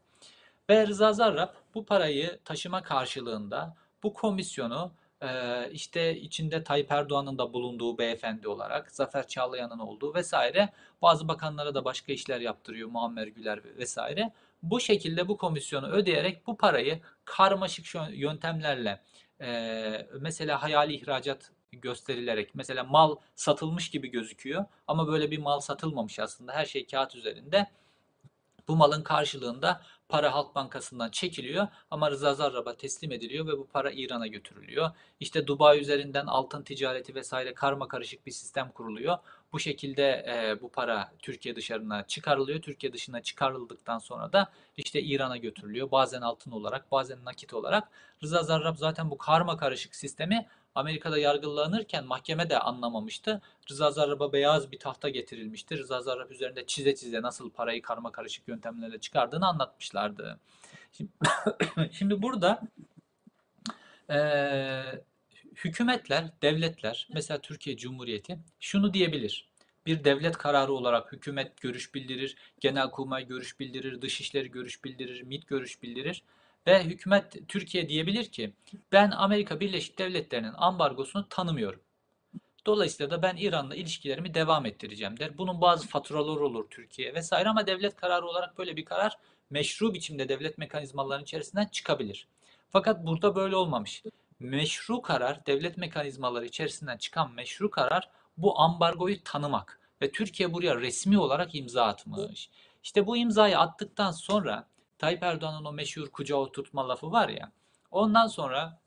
Ve Rıza Zarrab bu parayı taşıma karşılığında bu komisyonu e, işte içinde Tayyip Erdoğan'ın da bulunduğu beyefendi olarak Zafer Çağlayan'ın olduğu vesaire bazı bakanlara da başka işler yaptırıyor Muammer Güler vesaire. Bu şekilde bu komisyonu ödeyerek bu parayı karmaşık yöntemlerle e, mesela hayali ihracat gösterilerek mesela mal satılmış gibi gözüküyor ama böyle bir mal satılmamış aslında her şey kağıt üzerinde. Bu malın karşılığında para Halk Bankası'ndan çekiliyor ama Rıza Zarrab'a teslim ediliyor ve bu para İran'a götürülüyor. İşte Dubai üzerinden altın ticareti vesaire karma karışık bir sistem kuruluyor. Bu şekilde e, bu para Türkiye dışarına çıkarılıyor. Türkiye dışına çıkarıldıktan sonra da işte İran'a götürülüyor. Bazen altın olarak, bazen nakit olarak. Rıza Zarrab zaten bu karma karışık sistemi Amerika'da yargılanırken mahkeme de anlamamıştı. Rıza Zarrab'a beyaz bir tahta getirilmişti. Rıza Zarrab üzerinde çize çize nasıl parayı karma karışık yöntemlerle çıkardığını anlatmışlardı. Şimdi, şimdi burada eee, hükümetler, devletler, mesela Türkiye Cumhuriyeti şunu diyebilir. Bir devlet kararı olarak hükümet görüş bildirir, Genelkurmay görüş bildirir, Dışişleri görüş bildirir, MİT görüş bildirir. Ve hükümet Türkiye diyebilir ki ben Amerika Birleşik Devletleri'nin ambargosunu tanımıyorum. Dolayısıyla da ben İran'la ilişkilerimi devam ettireceğim der. Bunun bazı faturaları olur Türkiye vesaire ama devlet kararı olarak böyle bir karar meşru biçimde devlet mekanizmalarının içerisinden çıkabilir. Fakat burada böyle olmamış. Meşru karar, devlet mekanizmaları içerisinden çıkan meşru karar bu ambargoyu tanımak ve Türkiye buraya resmi olarak imza atmış. İşte bu imzayı attıktan sonra Tayyip Erdoğan'ın o meşhur kucağa oturtma lafı var ya. Ondan sonra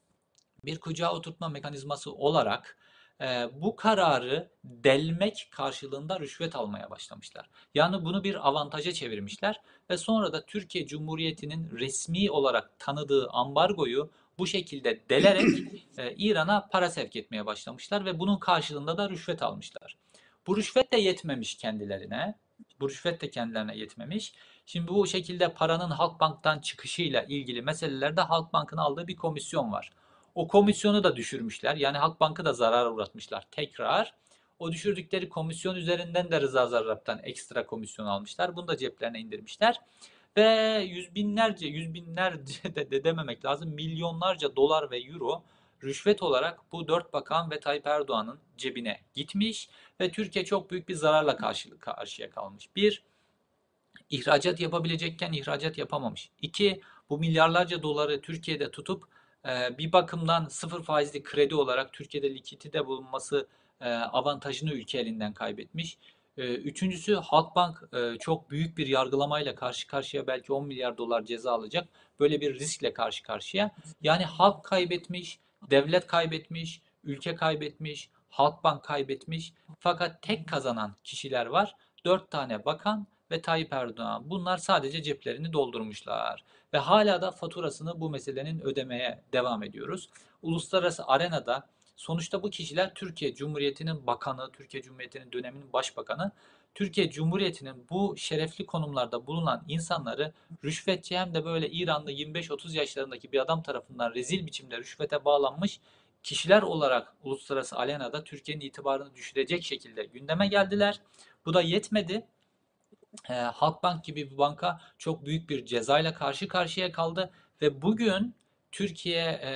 bir kucağa oturtma mekanizması olarak e, bu kararı delmek karşılığında rüşvet almaya başlamışlar. Yani bunu bir avantaja çevirmişler ve sonra da Türkiye Cumhuriyeti'nin resmi olarak tanıdığı ambargoyu bu şekilde delerek e, İran'a para sevk etmeye başlamışlar ve bunun karşılığında da rüşvet almışlar. Bu rüşvet de yetmemiş kendilerine. Bu rüşvet de kendilerine yetmemiş. Şimdi bu şekilde paranın Halkbank'tan çıkışıyla ilgili meselelerde Halkbank'ın aldığı bir komisyon var. O komisyonu da düşürmüşler. Yani Halkbank'ı da zarar uğratmışlar tekrar. O düşürdükleri komisyon üzerinden de Rıza Zarrab'dan ekstra komisyon almışlar. Bunu da ceplerine indirmişler. Ve yüz binlerce, yüz binlerce de, de dememek lazım. Milyonlarca dolar ve euro rüşvet olarak bu dört bakan ve Tayyip Erdoğan'ın cebine gitmiş ve Türkiye çok büyük bir zararla karşı, karşıya kalmış. Bir, ihracat yapabilecekken ihracat yapamamış. İki, bu milyarlarca doları Türkiye'de tutup e, bir bakımdan sıfır faizli kredi olarak Türkiye'de likidite bulunması e, avantajını ülke elinden kaybetmiş. Ee, Üçüncüsü Halkbank e, çok büyük bir yargılamayla karşı karşıya belki 10 milyar dolar ceza alacak. Böyle bir riskle karşı karşıya. Yani halk kaybetmiş, devlet kaybetmiş, ülke kaybetmiş, Halkbank kaybetmiş. Fakat tek kazanan kişiler var. Dört tane bakan ve Tayyip Erdoğan. Bunlar sadece ceplerini doldurmuşlar. Ve hala da faturasını bu meselenin ödemeye devam ediyoruz. Uluslararası arenada sonuçta bu kişiler Türkiye Cumhuriyeti'nin bakanı, Türkiye Cumhuriyeti'nin döneminin başbakanı. Türkiye Cumhuriyeti'nin bu şerefli konumlarda bulunan insanları rüşvetçi hem de böyle İranlı 25-30 yaşlarındaki bir adam tarafından rezil biçimde rüşvete bağlanmış kişiler olarak uluslararası arenada Türkiye'nin itibarını düşürecek şekilde gündeme geldiler. Bu da yetmedi. Ee, Halkbank gibi bir banka çok büyük bir cezayla karşı karşıya kaldı ve bugün Türkiye e,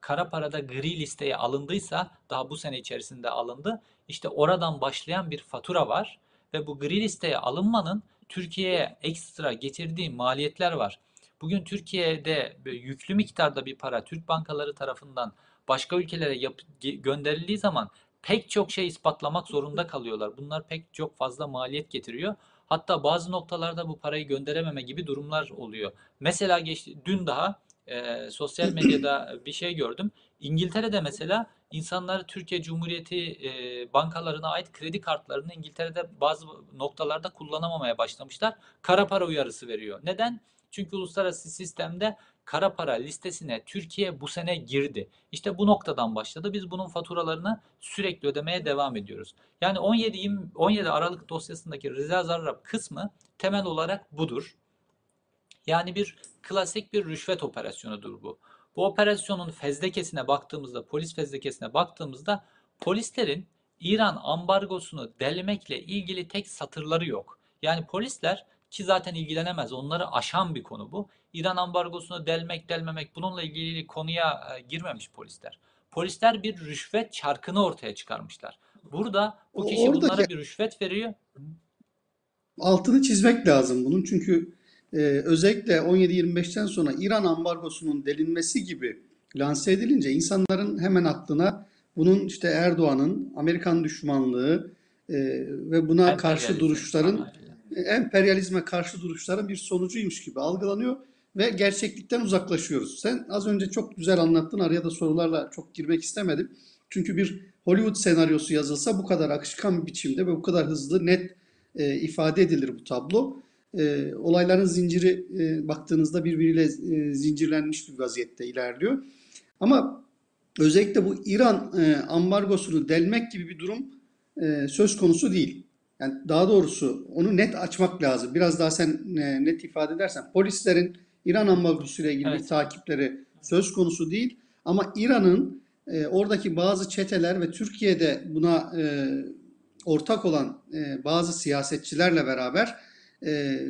kara parada gri listeye alındıysa daha bu sene içerisinde alındı. İşte oradan başlayan bir fatura var ve bu gri listeye alınmanın Türkiye'ye ekstra getirdiği maliyetler var. Bugün Türkiye'de yüklü miktarda bir para Türk bankaları tarafından başka ülkelere yap- gönderildiği zaman pek çok şey ispatlamak zorunda kalıyorlar. Bunlar pek çok fazla maliyet getiriyor. Hatta bazı noktalarda bu parayı gönderememe gibi durumlar oluyor. Mesela geçti, dün daha e, sosyal medyada bir şey gördüm. İngiltere'de mesela insanlar Türkiye Cumhuriyeti e, bankalarına ait kredi kartlarını İngiltere'de bazı noktalarda kullanamamaya başlamışlar. Kara para uyarısı veriyor. Neden? Çünkü uluslararası sistemde kara para listesine Türkiye bu sene girdi. İşte bu noktadan başladı. Biz bunun faturalarını sürekli ödemeye devam ediyoruz. Yani 17 20 17 Aralık dosyasındaki Rıza Zarrab kısmı temel olarak budur. Yani bir klasik bir rüşvet operasyonudur bu. Bu operasyonun fezlekesine baktığımızda, polis fezlekesine baktığımızda polislerin İran ambargosunu delmekle ilgili tek satırları yok. Yani polisler ki zaten ilgilenemez, onları aşan bir konu bu. İran ambargosunu delmek, delmemek bununla ilgili konuya e, girmemiş polisler. Polisler bir rüşvet çarkını ortaya çıkarmışlar. Burada bu kişi oradaki- bunlara bir rüşvet veriyor. Altını çizmek lazım bunun çünkü e, özellikle 17-25'ten sonra İran ambargosunun delinmesi gibi lanse edilince insanların hemen aklına bunun işte Erdoğan'ın Amerikan düşmanlığı e, ve buna karşı duruşların emperyalizme karşı duruşların bir sonucuymuş gibi algılanıyor ve gerçeklikten uzaklaşıyoruz. Sen az önce çok güzel anlattın. Araya da sorularla çok girmek istemedim. Çünkü bir Hollywood senaryosu yazılsa bu kadar akışkan bir biçimde ve bu kadar hızlı, net e, ifade edilir bu tablo. E, olayların zinciri e, baktığınızda birbiriyle e, zincirlenmiş bir vaziyette ilerliyor. Ama özellikle bu İran e, ambargosunu delmek gibi bir durum e, söz konusu değil. Yani daha doğrusu onu net açmak lazım. Biraz daha sen e, net ifade edersen polislerin İran ambargosuyla ilgili bir Evet. takipleri söz konusu değil. Ama İran'ın e, oradaki bazı çeteler ve Türkiye'de buna e, ortak olan e, bazı siyasetçilerle beraber e,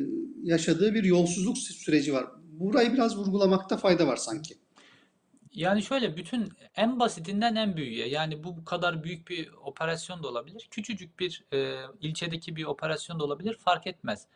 yaşadığı bir yolsuzluk süreci var. Burayı biraz vurgulamakta fayda var sanki. Yani şöyle bütün en basitinden en büyüğe yani bu kadar büyük bir operasyon da olabilir. Küçücük bir e, ilçedeki bir operasyon da olabilir fark etmez.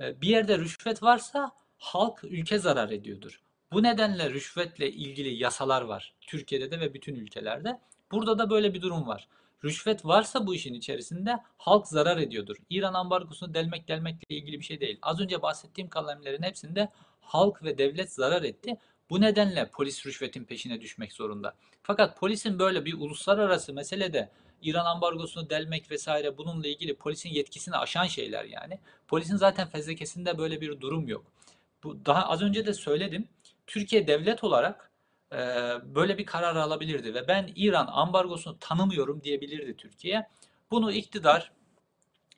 E, bir yerde rüşvet varsa halk ülke zarar ediyordur. Bu nedenle rüşvetle ilgili yasalar var Türkiye'de de ve bütün ülkelerde. Burada da böyle bir durum var. Rüşvet varsa bu işin içerisinde halk zarar ediyordur. İran ambargosunu delmek delmekle ilgili bir şey değil. Az önce bahsettiğim kalemlerin hepsinde halk ve devlet zarar etti. Bu nedenle polis rüşvetin peşine düşmek zorunda. Fakat polisin böyle bir uluslararası meselede İran ambargosunu delmek vesaire bununla ilgili polisin yetkisini aşan şeyler yani. Polisin zaten fezlekesinde böyle bir durum yok. Bu daha az önce de söyledim. Türkiye devlet olarak e, böyle bir karar alabilirdi ve ben İran ambargosunu tanımıyorum diyebilirdi Türkiye. Bunu iktidar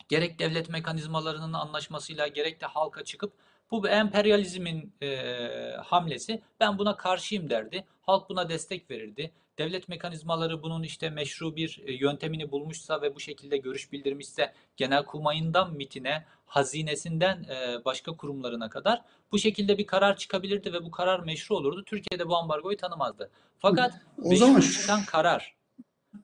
gerek devlet mekanizmalarının anlaşmasıyla gerek de halka çıkıp bu emperyalizmin e, hamlesi. Ben buna karşıyım derdi. Halk buna destek verirdi. Devlet mekanizmaları bunun işte meşru bir e, yöntemini bulmuşsa ve bu şekilde görüş bildirmişse Genelkurmay'ından MİT'ine, hazinesinden e, başka kurumlarına kadar bu şekilde bir karar çıkabilirdi ve bu karar meşru olurdu. Türkiye'de bu ambargoyu tanımazdı. Fakat O meşru zaman çıkan karar,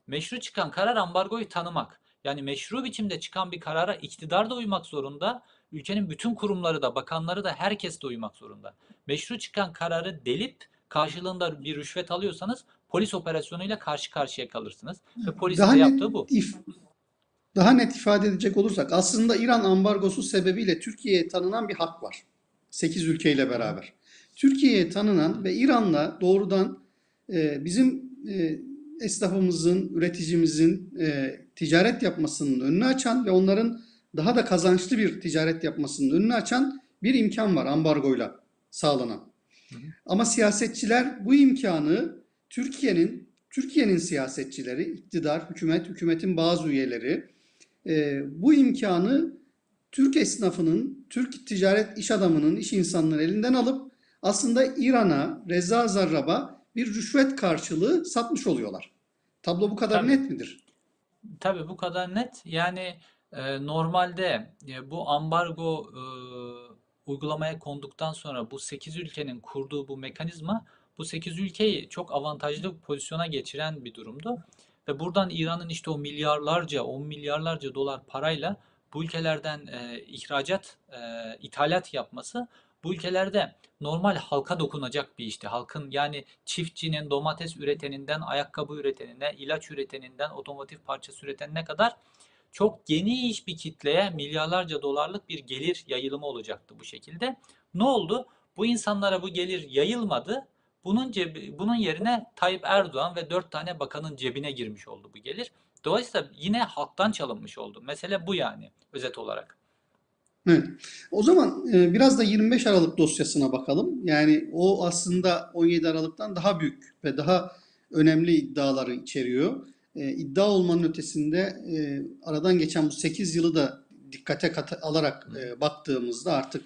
meşru çıkan karar ambargoyu tanımak. Yani meşru biçimde çıkan bir karara iktidar da uymak zorunda. Ülkenin bütün kurumları da, bakanları da herkes de uymak zorunda. Meşru çıkan kararı delip karşılığında bir rüşvet alıyorsanız polis operasyonuyla karşı karşıya kalırsınız. Ve polisin de yaptığı bu. if- Daha net ifade edecek olursak aslında İran ambargosu sebebiyle Türkiye'ye tanınan bir hak var. 8 ülkeyle beraber. Türkiye'ye tanınan ve İran'la doğrudan e, bizim e, esnafımızın, üreticimizin e, ticaret yapmasının önünü açan ve onların daha da kazançlı bir ticaret yapmasının önünü açan bir imkan var ambargoyla sağlanan. Ama siyasetçiler bu imkanı Türkiye'nin Türkiye'nin siyasetçileri, iktidar, hükümet, hükümetin bazı üyeleri e, bu imkanı Türk esnafının, Türk ticaret iş adamının, iş insanının elinden alıp aslında İran'a, Reza Zarrab'a bir rüşvet karşılığı satmış oluyorlar. Tablo bu kadar Tabii. net midir? Tabii bu kadar net. Yani e, normalde e, bu ambargo e, uygulamaya konduktan sonra bu 8 ülkenin kurduğu bu mekanizma bu 8 ülkeyi çok avantajlı bir pozisyona geçiren bir durumdu. Ve buradan İran'ın işte o milyarlarca, 10 milyarlarca dolar parayla bu ülkelerden e, ihracat, e, ithalat yapması bu ülkelerde normal halka dokunacak bir işti. Halkın yani çiftçinin, domates üreteninden, ayakkabı üretenine, ilaç üreteninden, otomotiv parçası üretenine kadar çok geniş bir kitleye milyarlarca dolarlık bir gelir yayılımı olacaktı bu şekilde. Ne oldu? Bu insanlara bu gelir yayılmadı. Bunun cebi, bunun yerine Tayyip Erdoğan ve dört tane bakanın cebine girmiş oldu bu gelir. Dolayısıyla yine halktan çalınmış oldu. Mesele bu yani özet olarak. Evet. O zaman e, biraz da 25 Aralık dosyasına bakalım. Yani o aslında 17 Aralık'tan daha büyük ve daha önemli iddiaları içeriyor. E, iddia olmanın ötesinde e, aradan geçen bu 8 yılı da dikkate kat- alarak baktığımızda artık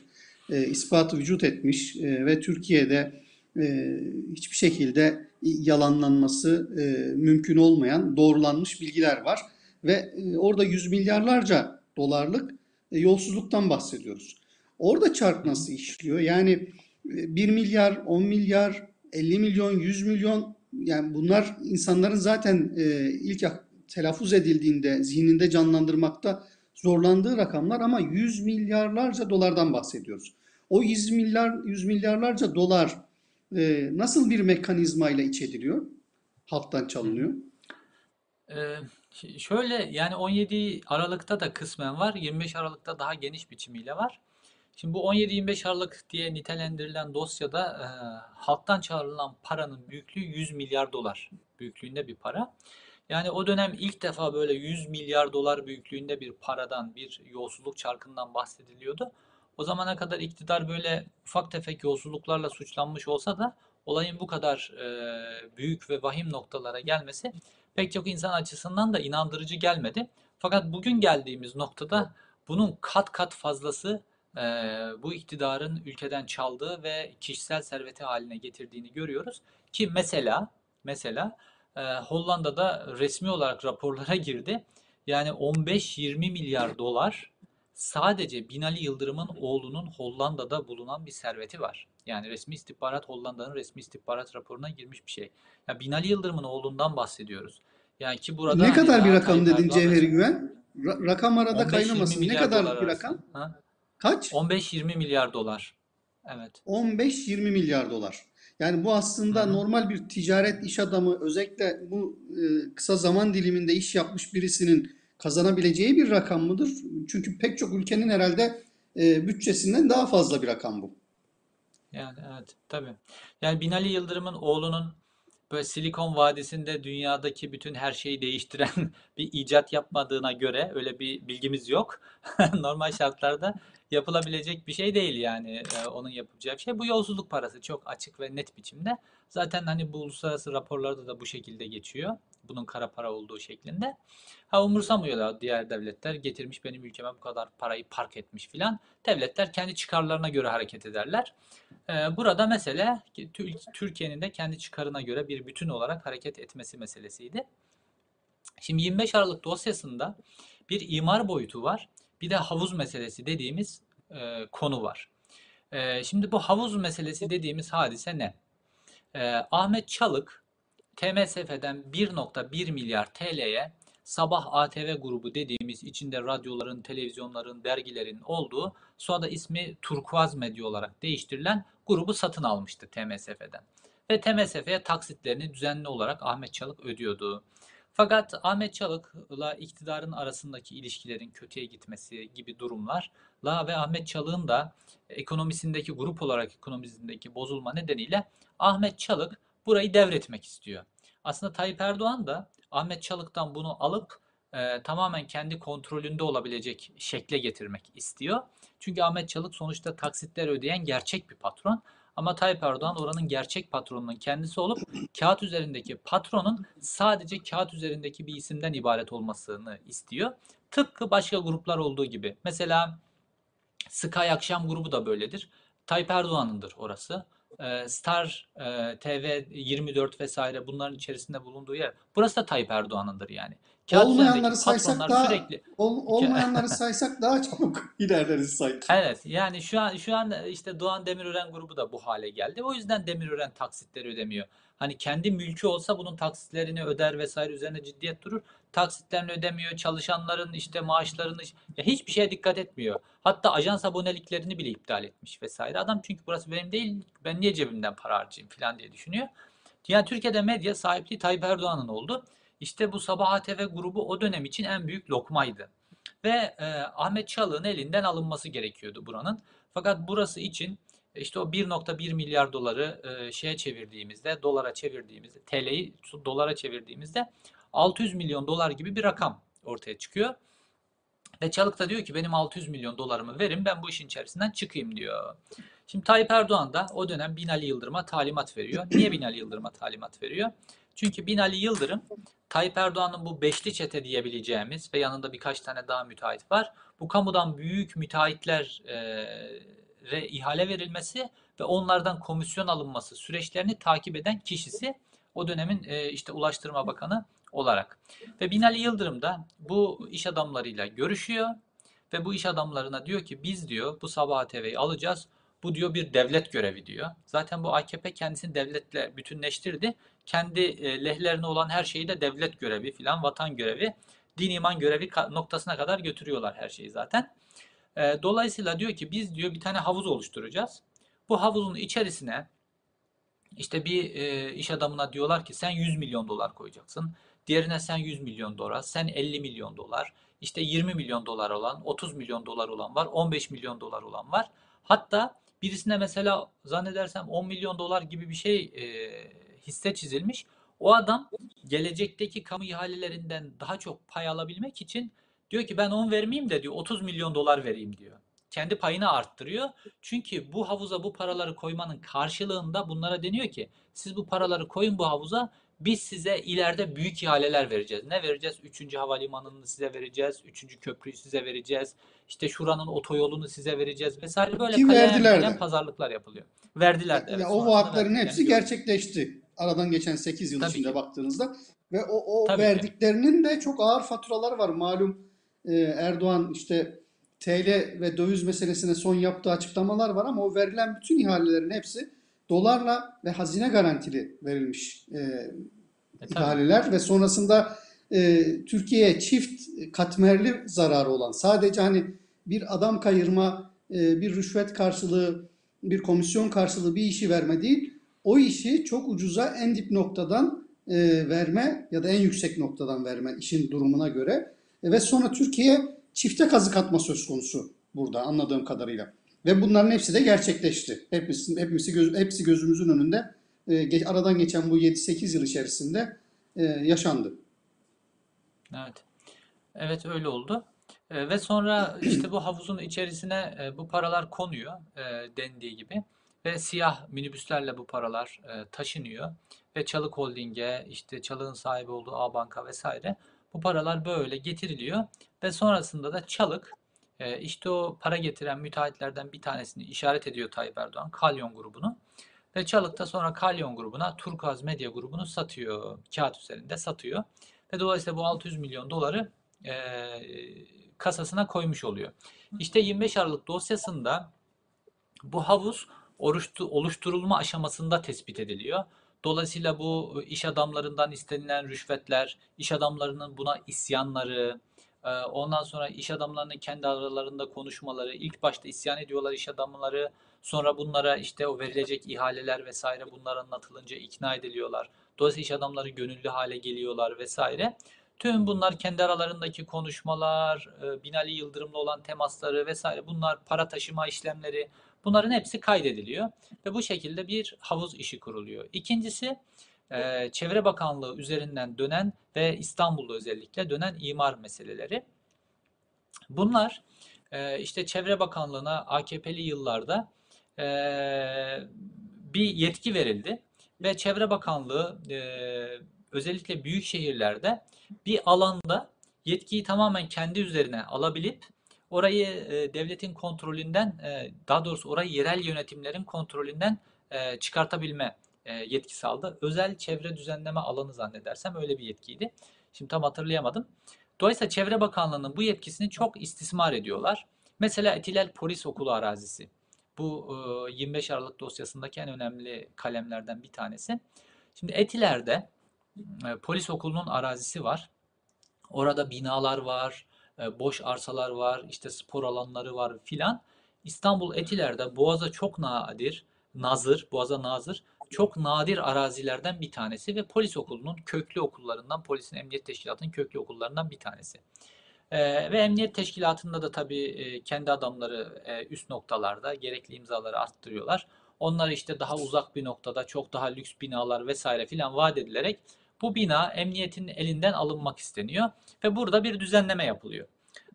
ispatı vücut etmiş ve Türkiye'de e, hiçbir şekilde yalanlanması e, mümkün olmayan doğrulanmış bilgiler var. Ve e, orada yüz milyarlarca dolarlık yolsuzluktan bahsediyoruz. Orada çark nasıl işliyor? Yani e, 1 milyar, 10 milyar, 50 milyon, 100 milyon yani bunlar insanların zaten ilk telaffuz edildiğinde zihninde canlandırmakta zorlandığı rakamlar ama 100 milyarlarca dolardan bahsediyoruz. O 100 milyar 100 milyarlarca dolar e, nasıl bir mekanizmayla iç ediliyor? Halktan çalınıyor. Ee, şöyle yani 17 Aralık'ta da kısmen var, 25 Aralık'ta daha geniş biçimiyle var. Şimdi bu 17-25 Aralık diye nitelendirilen dosyada e, halktan çağrılan paranın büyüklüğü 100 milyar dolar büyüklüğünde bir para. Yani o dönem ilk defa böyle 100 milyar dolar büyüklüğünde bir paradan, bir yolsuzluk çarkından bahsediliyordu. O zamana kadar iktidar böyle ufak tefek yolsuzluklarla suçlanmış olsa da olayın bu kadar e, büyük ve vahim noktalara gelmesi pek çok insan açısından da inandırıcı gelmedi. Fakat bugün geldiğimiz noktada bunun kat kat fazlası e, bu iktidarın ülkeden çaldığı ve kişisel serveti haline getirdiğini görüyoruz. Ki mesela mesela e, Hollanda'da resmi olarak raporlara girdi. Yani 15-20 milyar dolar sadece Binali Yıldırım'ın oğlunun Hollanda'da bulunan bir serveti var. Yani resmi istihbarat Hollanda'nın resmi istihbarat raporuna girmiş bir şey. Ya Binali Yıldırım'ın oğlundan bahsediyoruz. Yani ki burada Ne hani kadar bir rakam dedin Cevheri Güven? Ra- rakam arada 15-20 kaynamasın. Ne kadar bir rakam? Ha? Kaç? 15-20 milyar dolar. Evet. 15-20 milyar dolar. Yani bu aslında hı. normal bir ticaret iş adamı özellikle bu e, kısa zaman diliminde iş yapmış birisinin kazanabileceği bir rakam mıdır? Çünkü pek çok ülkenin herhalde e, bütçesinden daha fazla bir rakam bu. Yani evet tabii. Yani Binali Yıldırım'ın oğlunun böyle Silikon Vadisi'nde dünyadaki bütün her şeyi değiştiren bir icat yapmadığına göre öyle bir bilgimiz yok. Normal şartlarda yapılabilecek bir şey değil yani e, onun yapacağı bir şey. Bu yolsuzluk parası çok açık ve net biçimde. Zaten hani bu uluslararası raporlarda da bu şekilde geçiyor. Bunun kara para olduğu şeklinde. Ha umursamıyorlar diğer devletler getirmiş benim ülkeme bu kadar parayı park etmiş filan. Devletler kendi çıkarlarına göre hareket ederler. Ee, Burada mesele Tü- Türkiye'nin de kendi çıkarına göre bir bütün olarak hareket etmesi meselesiydi. Şimdi 25 Aralık dosyasında bir imar boyutu var. Bir de havuz meselesi dediğimiz e, konu var. E, şimdi bu havuz meselesi dediğimiz hadise ne? E, Ahmet Çalık TMSF'den 1.1 milyar TL'ye Sabah ATV grubu dediğimiz içinde radyoların, televizyonların, dergilerin olduğu sonra da ismi Turkuaz Medya olarak değiştirilen grubu satın almıştı TMSF'den. Ve TMSF'ye taksitlerini düzenli olarak Ahmet Çalık ödüyordu. Fakat Ahmet Çalık'la iktidarın arasındaki ilişkilerin kötüye gitmesi gibi durumlarla ve Ahmet Çalık'ın da ekonomisindeki grup olarak ekonomisindeki bozulma nedeniyle Ahmet Çalık burayı devretmek istiyor. Aslında Tayyip Erdoğan da Ahmet Çalık'tan bunu alıp e, tamamen kendi kontrolünde olabilecek şekle getirmek istiyor. Çünkü Ahmet Çalık sonuçta taksitler ödeyen gerçek bir patron. Ama Tayyip Erdoğan oranın gerçek patronunun kendisi olup kağıt üzerindeki patronun sadece kağıt üzerindeki bir isimden ibaret olmasını istiyor. Tıpkı başka gruplar olduğu gibi. Mesela Sky Akşam grubu da böyledir. Tayyip Erdoğan'ındır orası. Ee, Star e, TV 24 vesaire bunların içerisinde bulunduğu yer. Burası da Tayyip Erdoğan'ındır yani. Kağıt Olmayanları saysak daha sürekli ol- olmayanları saysak daha çabuk ilerleriz sanki. Evet yani şu an şu an işte Doğan Demirören grubu da bu hale geldi. O yüzden Demirören taksitleri ödemiyor. Hani kendi mülkü olsa bunun taksitlerini öder vesaire üzerine ciddiyet durur. Taksitlerini ödemiyor. Çalışanların işte maaşlarını ya hiçbir şeye dikkat etmiyor. Hatta ajans aboneliklerini bile iptal etmiş vesaire. Adam çünkü burası benim değil. Ben niye cebimden para harcayayım falan diye düşünüyor. Yani Türkiye'de medya sahipliği Tayyip Erdoğan'ın oldu. İşte bu Sabah ATV grubu o dönem için en büyük lokmaydı ve e, Ahmet Çalık'ın elinden alınması gerekiyordu buranın. Fakat burası için işte o 1.1 milyar doları e, şeye çevirdiğimizde, dolara çevirdiğimizde, TL'yi dolara çevirdiğimizde 600 milyon dolar gibi bir rakam ortaya çıkıyor. Ve Çalık da diyor ki benim 600 milyon dolarımı verin ben bu işin içerisinden çıkayım diyor. Şimdi Tayyip Erdoğan da o dönem Binali Yıldırım'a talimat veriyor. Niye Binali Yıldırım'a talimat veriyor? Çünkü Binali Yıldırım Tayyip Erdoğan'ın bu beşli çete diyebileceğimiz ve yanında birkaç tane daha müteahhit var. Bu kamudan büyük müteahhitlere ihale verilmesi ve onlardan komisyon alınması süreçlerini takip eden kişisi o dönemin e, işte Ulaştırma Bakanı olarak. Ve Binali Yıldırım da bu iş adamlarıyla görüşüyor ve bu iş adamlarına diyor ki biz diyor bu Sabah TV'yi alacağız. Bu diyor bir devlet görevi diyor. Zaten bu AKP kendisini devletle bütünleştirdi. Kendi e, lehlerine olan her şeyi de devlet görevi filan, vatan görevi, din iman görevi noktasına kadar götürüyorlar her şeyi zaten. E, dolayısıyla diyor ki biz diyor bir tane havuz oluşturacağız. Bu havuzun içerisine işte bir e, iş adamına diyorlar ki sen 100 milyon dolar koyacaksın. Diğerine sen 100 milyon dolar, sen 50 milyon dolar, işte 20 milyon dolar olan, 30 milyon dolar olan var, 15 milyon dolar olan var. Hatta birisine mesela zannedersem 10 milyon dolar gibi bir şey e, hisse çizilmiş. O adam gelecekteki kamu ihalelerinden daha çok pay alabilmek için diyor ki ben 10 vermeyeyim de diyor 30 milyon dolar vereyim diyor. Kendi payını arttırıyor. Çünkü bu havuza bu paraları koymanın karşılığında bunlara deniyor ki siz bu paraları koyun bu havuza biz size ileride büyük ihaleler vereceğiz. Ne vereceğiz? Üçüncü havalimanını size vereceğiz. Üçüncü köprüyü size vereceğiz. İşte şuranın otoyolunu size vereceğiz vesaire böyle Ki kalem kalem pazarlıklar yapılıyor. Verdiler evet, o sonrasında vaatlerin hepsi gerçekleşti. Aradan geçen 8 yıl Tabii içinde ki. baktığınızda ve o, o Tabii ki. verdiklerinin de çok ağır faturaları var. Malum e, Erdoğan işte TL ve döviz meselesine son yaptığı açıklamalar var ama o verilen bütün ihalelerin hepsi dolarla ve hazine garantili verilmiş e, E, tabii. ihaleler ve sonrasında e, Türkiye'ye çift katmerli zararı olan sadece hani bir adam kayırma, e, bir rüşvet karşılığı, bir komisyon karşılığı bir işi verme değil, o işi çok ucuza en dip noktadan e, verme ya da en yüksek noktadan verme işin durumuna göre ve sonra Türkiye'ye çifte kazık atma söz konusu burada anladığım kadarıyla. Ve bunların hepsi de gerçekleşti. Hepsi, hepsi, göz, hepsi gözümüzün önünde e, aradan geçen bu 7-8 yıl içerisinde e, yaşandı. Evet. Evet öyle oldu. E, ve sonra işte bu havuzun içerisine e, bu paralar konuyor e, dendiği gibi ve siyah minibüslerle bu paralar e, taşınıyor ve Çalık Holding'e işte Çalık'ın sahibi olduğu A Banka vesaire bu paralar böyle getiriliyor ve sonrasında da Çalık e, işte o para getiren müteahhitlerden bir tanesini işaret ediyor Tayyip Erdoğan, Kalyon grubunu. Ve Çalık da sonra Kalyon grubuna Turkuaz Medya grubunu satıyor. Kağıt üzerinde satıyor. Ve dolayısıyla bu 600 milyon doları e, kasasına koymuş oluyor. İşte 25 Aralık dosyasında bu havuz oluştu- oluşturulma aşamasında tespit ediliyor. Dolayısıyla bu iş adamlarından istenilen rüşvetler, iş adamlarının buna isyanları, ondan sonra iş adamlarının kendi aralarında konuşmaları, ilk başta isyan ediyorlar iş adamları, Sonra bunlara işte o verilecek ihaleler vesaire bunlar anlatılınca ikna ediliyorlar. Dolayısıyla iş adamları gönüllü hale geliyorlar vesaire. Tüm bunlar kendi aralarındaki konuşmalar, Binali Yıldırım'la olan temasları vesaire bunlar para taşıma işlemleri bunların hepsi kaydediliyor ve bu şekilde bir havuz işi kuruluyor. İkincisi e, Çevre Bakanlığı üzerinden dönen ve İstanbul'da özellikle dönen imar meseleleri. Bunlar e, işte Çevre Bakanlığı'na AKP'li yıllarda e, bir yetki verildi ve Çevre Bakanlığı e, özellikle büyük şehirlerde bir alanda yetkiyi tamamen kendi üzerine alabilip orayı e, devletin kontrolünden e, daha doğrusu orayı yerel yönetimlerin kontrolünden e, çıkartabilme e, yetkisi aldı. Özel çevre düzenleme alanı zannedersem öyle bir yetkiydi. Şimdi tam hatırlayamadım. Dolayısıyla Çevre Bakanlığı'nın bu yetkisini çok istismar ediyorlar. Mesela Etilel Polis Okulu arazisi. Bu e, 25 Aralık dosyasındaki en önemli kalemlerden bir tanesi. Şimdi Etiler'de e, polis okulunun arazisi var. Orada binalar var, boş arsalar var, işte spor alanları var filan. İstanbul Etiler'de Boğaz'a çok nadir, nazır, Boğaz'a nazır, çok nadir arazilerden bir tanesi ve polis okulunun köklü okullarından, polisin emniyet teşkilatının köklü okullarından bir tanesi. Ee, ve emniyet teşkilatında da tabii e, kendi adamları e, üst noktalarda gerekli imzaları arttırıyorlar. Onlar işte daha uzak bir noktada çok daha lüks binalar vesaire filan vaat edilerek bu bina emniyetin elinden alınmak isteniyor ve burada bir düzenleme yapılıyor.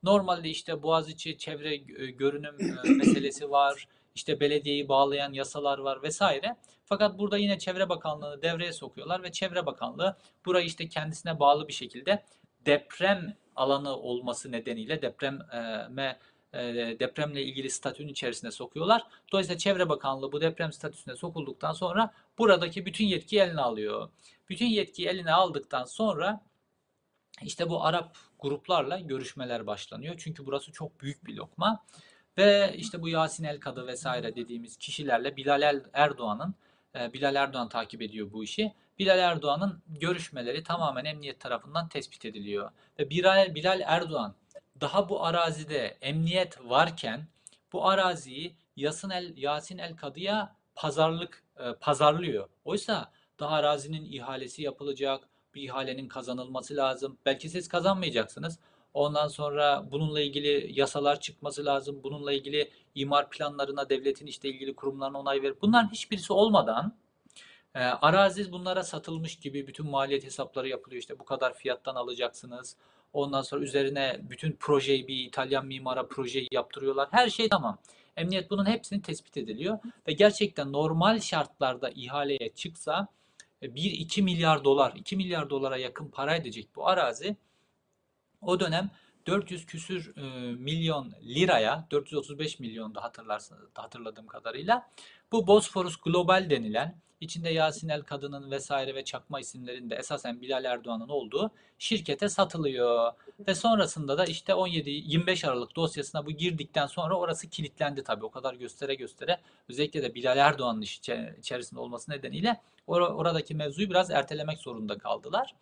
Normalde işte Boğaziçi çevre e, görünüm e, meselesi var, işte belediyeyi bağlayan yasalar var vesaire. Fakat burada yine Çevre Bakanlığı'nı devreye sokuyorlar ve Çevre Bakanlığı burayı işte kendisine bağlı bir şekilde deprem alanı olması nedeniyle depreme depremle ilgili statünün içerisine sokuyorlar. Dolayısıyla Çevre Bakanlığı bu deprem statüsüne sokulduktan sonra buradaki bütün yetkiyi eline alıyor. Bütün yetkiyi eline aldıktan sonra işte bu Arap gruplarla görüşmeler başlanıyor. Çünkü burası çok büyük bir lokma. Ve işte bu Yasin El Kadı vesaire dediğimiz kişilerle Bilal Erdoğan'ın e, Bilal Erdoğan takip ediyor bu işi. Bilal Erdoğan'ın görüşmeleri tamamen emniyet tarafından tespit ediliyor. Ve Bilal Erdoğan daha bu arazide emniyet varken bu araziyi Yasin El, Yasin El Kadı'ya pazarlık e, pazarlıyor. Oysa daha arazinin ihalesi yapılacak, bir ihalenin kazanılması lazım. Belki siz kazanmayacaksınız. Ondan sonra bununla ilgili yasalar çıkması lazım. Bununla ilgili imar planlarına devletin işte ilgili kurumlarına onay verip bunların hiçbirisi olmadan e, arazi bunlara satılmış gibi bütün maliyet hesapları yapılıyor. İşte bu kadar fiyattan alacaksınız. Ondan sonra üzerine bütün projeyi bir İtalyan mimara projeyi yaptırıyorlar. Her şey tamam. Emniyet bunun hepsini tespit ediliyor ve gerçekten normal şartlarda ihaleye çıksa 1-2 milyar dolar, 2 milyar dolara yakın para edecek bu arazi o dönem 400 küsür e, milyon liraya, 435 milyon da hatırlarsınız hatırladığım kadarıyla bu Bosphorus Global denilen içinde Yasin El Kadın'ın vesaire ve çakma isimlerinde esasen Bilal Erdoğan'ın olduğu şirkete satılıyor. Ve sonrasında da işte 17-25 Aralık dosyasına bu girdikten sonra orası kilitlendi tabii. O kadar göstere göstere özellikle de Bilal Erdoğan'ın içerisinde olması nedeniyle or oradaki mevzuyu biraz ertelemek zorunda kaldılar.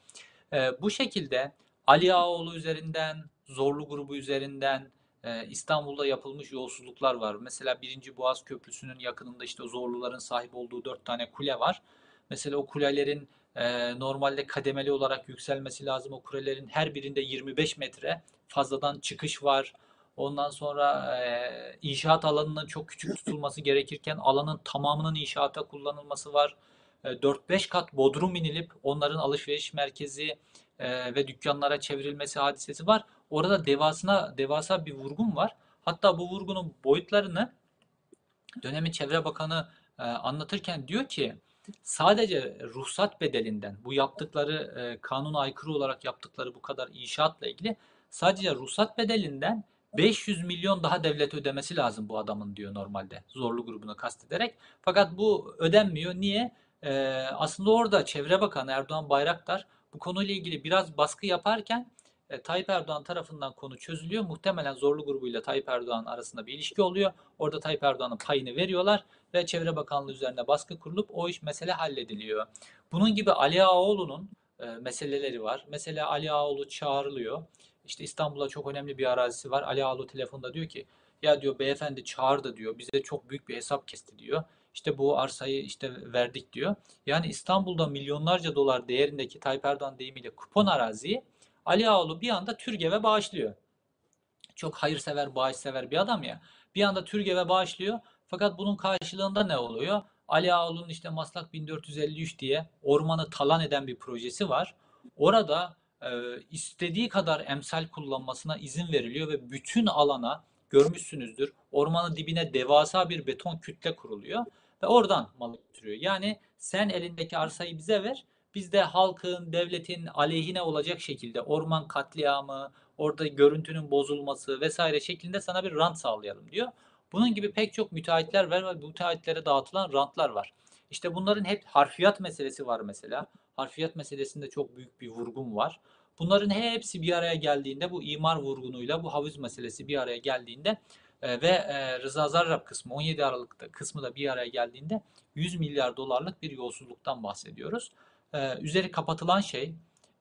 E, bu şekilde Ali Ağaoğlu üzerinden, Zorlu grubu üzerinden e, İstanbul'da yapılmış yolsuzluklar var. Mesela 1. Boğaz Köprüsü'nün yakınında işte Zorluların sahip olduğu 4 tane kule var. Mesela o kulelerin e, normalde kademeli olarak yükselmesi lazım. O kulelerin her birinde 25 metre fazladan çıkış var. Ondan sonra e, inşaat alanının çok küçük tutulması gerekirken alanın tamamının inşaata kullanılması var. E, 4-5 kat bodrum inilip onların alışveriş merkezi e, ve dükkanlara çevrilmesi hadisesi var. Orada devasına devasa bir vurgun var. Hatta bu vurgunun boyutlarını dönemin Çevre Bakanı e, anlatırken diyor ki sadece ruhsat bedelinden bu yaptıkları e, kanuna aykırı olarak yaptıkları bu kadar inşaatla ilgili sadece ruhsat bedelinden 500 milyon daha devlet ödemesi lazım bu adamın diyor normalde zorlu grubunu kastederek. Fakat bu ödenmiyor. Niye? Ee, aslında orada Çevre Bakanı Erdoğan Bayraktar bu konuyla ilgili biraz baskı yaparken e, Tayyip Erdoğan tarafından konu çözülüyor. Muhtemelen zorlu grubuyla Tayyip Erdoğan arasında bir ilişki oluyor. Orada Tayyip Erdoğan'ın payını veriyorlar ve Çevre Bakanlığı üzerine baskı kurulup o iş mesele hallediliyor. Bunun gibi Ali Ağaoğlu'nun e, meseleleri var. Mesela Ali Ağaoğlu çağrılıyor. İşte İstanbul'da çok önemli bir arazisi var. Ali Ağaoğlu telefonda diyor ki Ya diyor beyefendi çağırdı diyor. Bize çok büyük bir hesap kesti diyor. İşte bu arsayı işte verdik diyor. Yani İstanbul'da milyonlarca dolar değerindeki Tayyip Erdoğan deyimiyle kupon araziyi Ali Ağaoğlu bir anda TÜRGEV'e bağışlıyor. Çok hayırsever, bağışsever bir adam ya. Bir anda TÜRGEV'e bağışlıyor. Fakat bunun karşılığında ne oluyor? Ali Ağaoğlu'nun işte Maslak 1453 diye ormanı talan eden bir projesi var. Orada e, istediği kadar emsal kullanmasına izin veriliyor ve bütün alana görmüşsünüzdür. Ormanın dibine devasa bir beton kütle kuruluyor ve oradan malı götürüyor. Yani sen elindeki arsayı bize ver. Biz de halkın, devletin aleyhine olacak şekilde orman katliamı, orada görüntünün bozulması vesaire şeklinde sana bir rant sağlayalım diyor. Bunun gibi pek çok müteahhitler var ve müteahhitlere dağıtılan rantlar var. İşte bunların hep harfiyat meselesi var mesela. Harfiyat meselesinde çok büyük bir vurgun var. Bunların hepsi bir araya geldiğinde bu imar vurgunuyla bu havuz meselesi bir araya geldiğinde e, ve e, Rıza Zarrab kısmı 17 Aralık'ta kısmı da bir araya geldiğinde 100 milyar dolarlık bir yolsuzluktan bahsediyoruz. E, üzeri kapatılan şey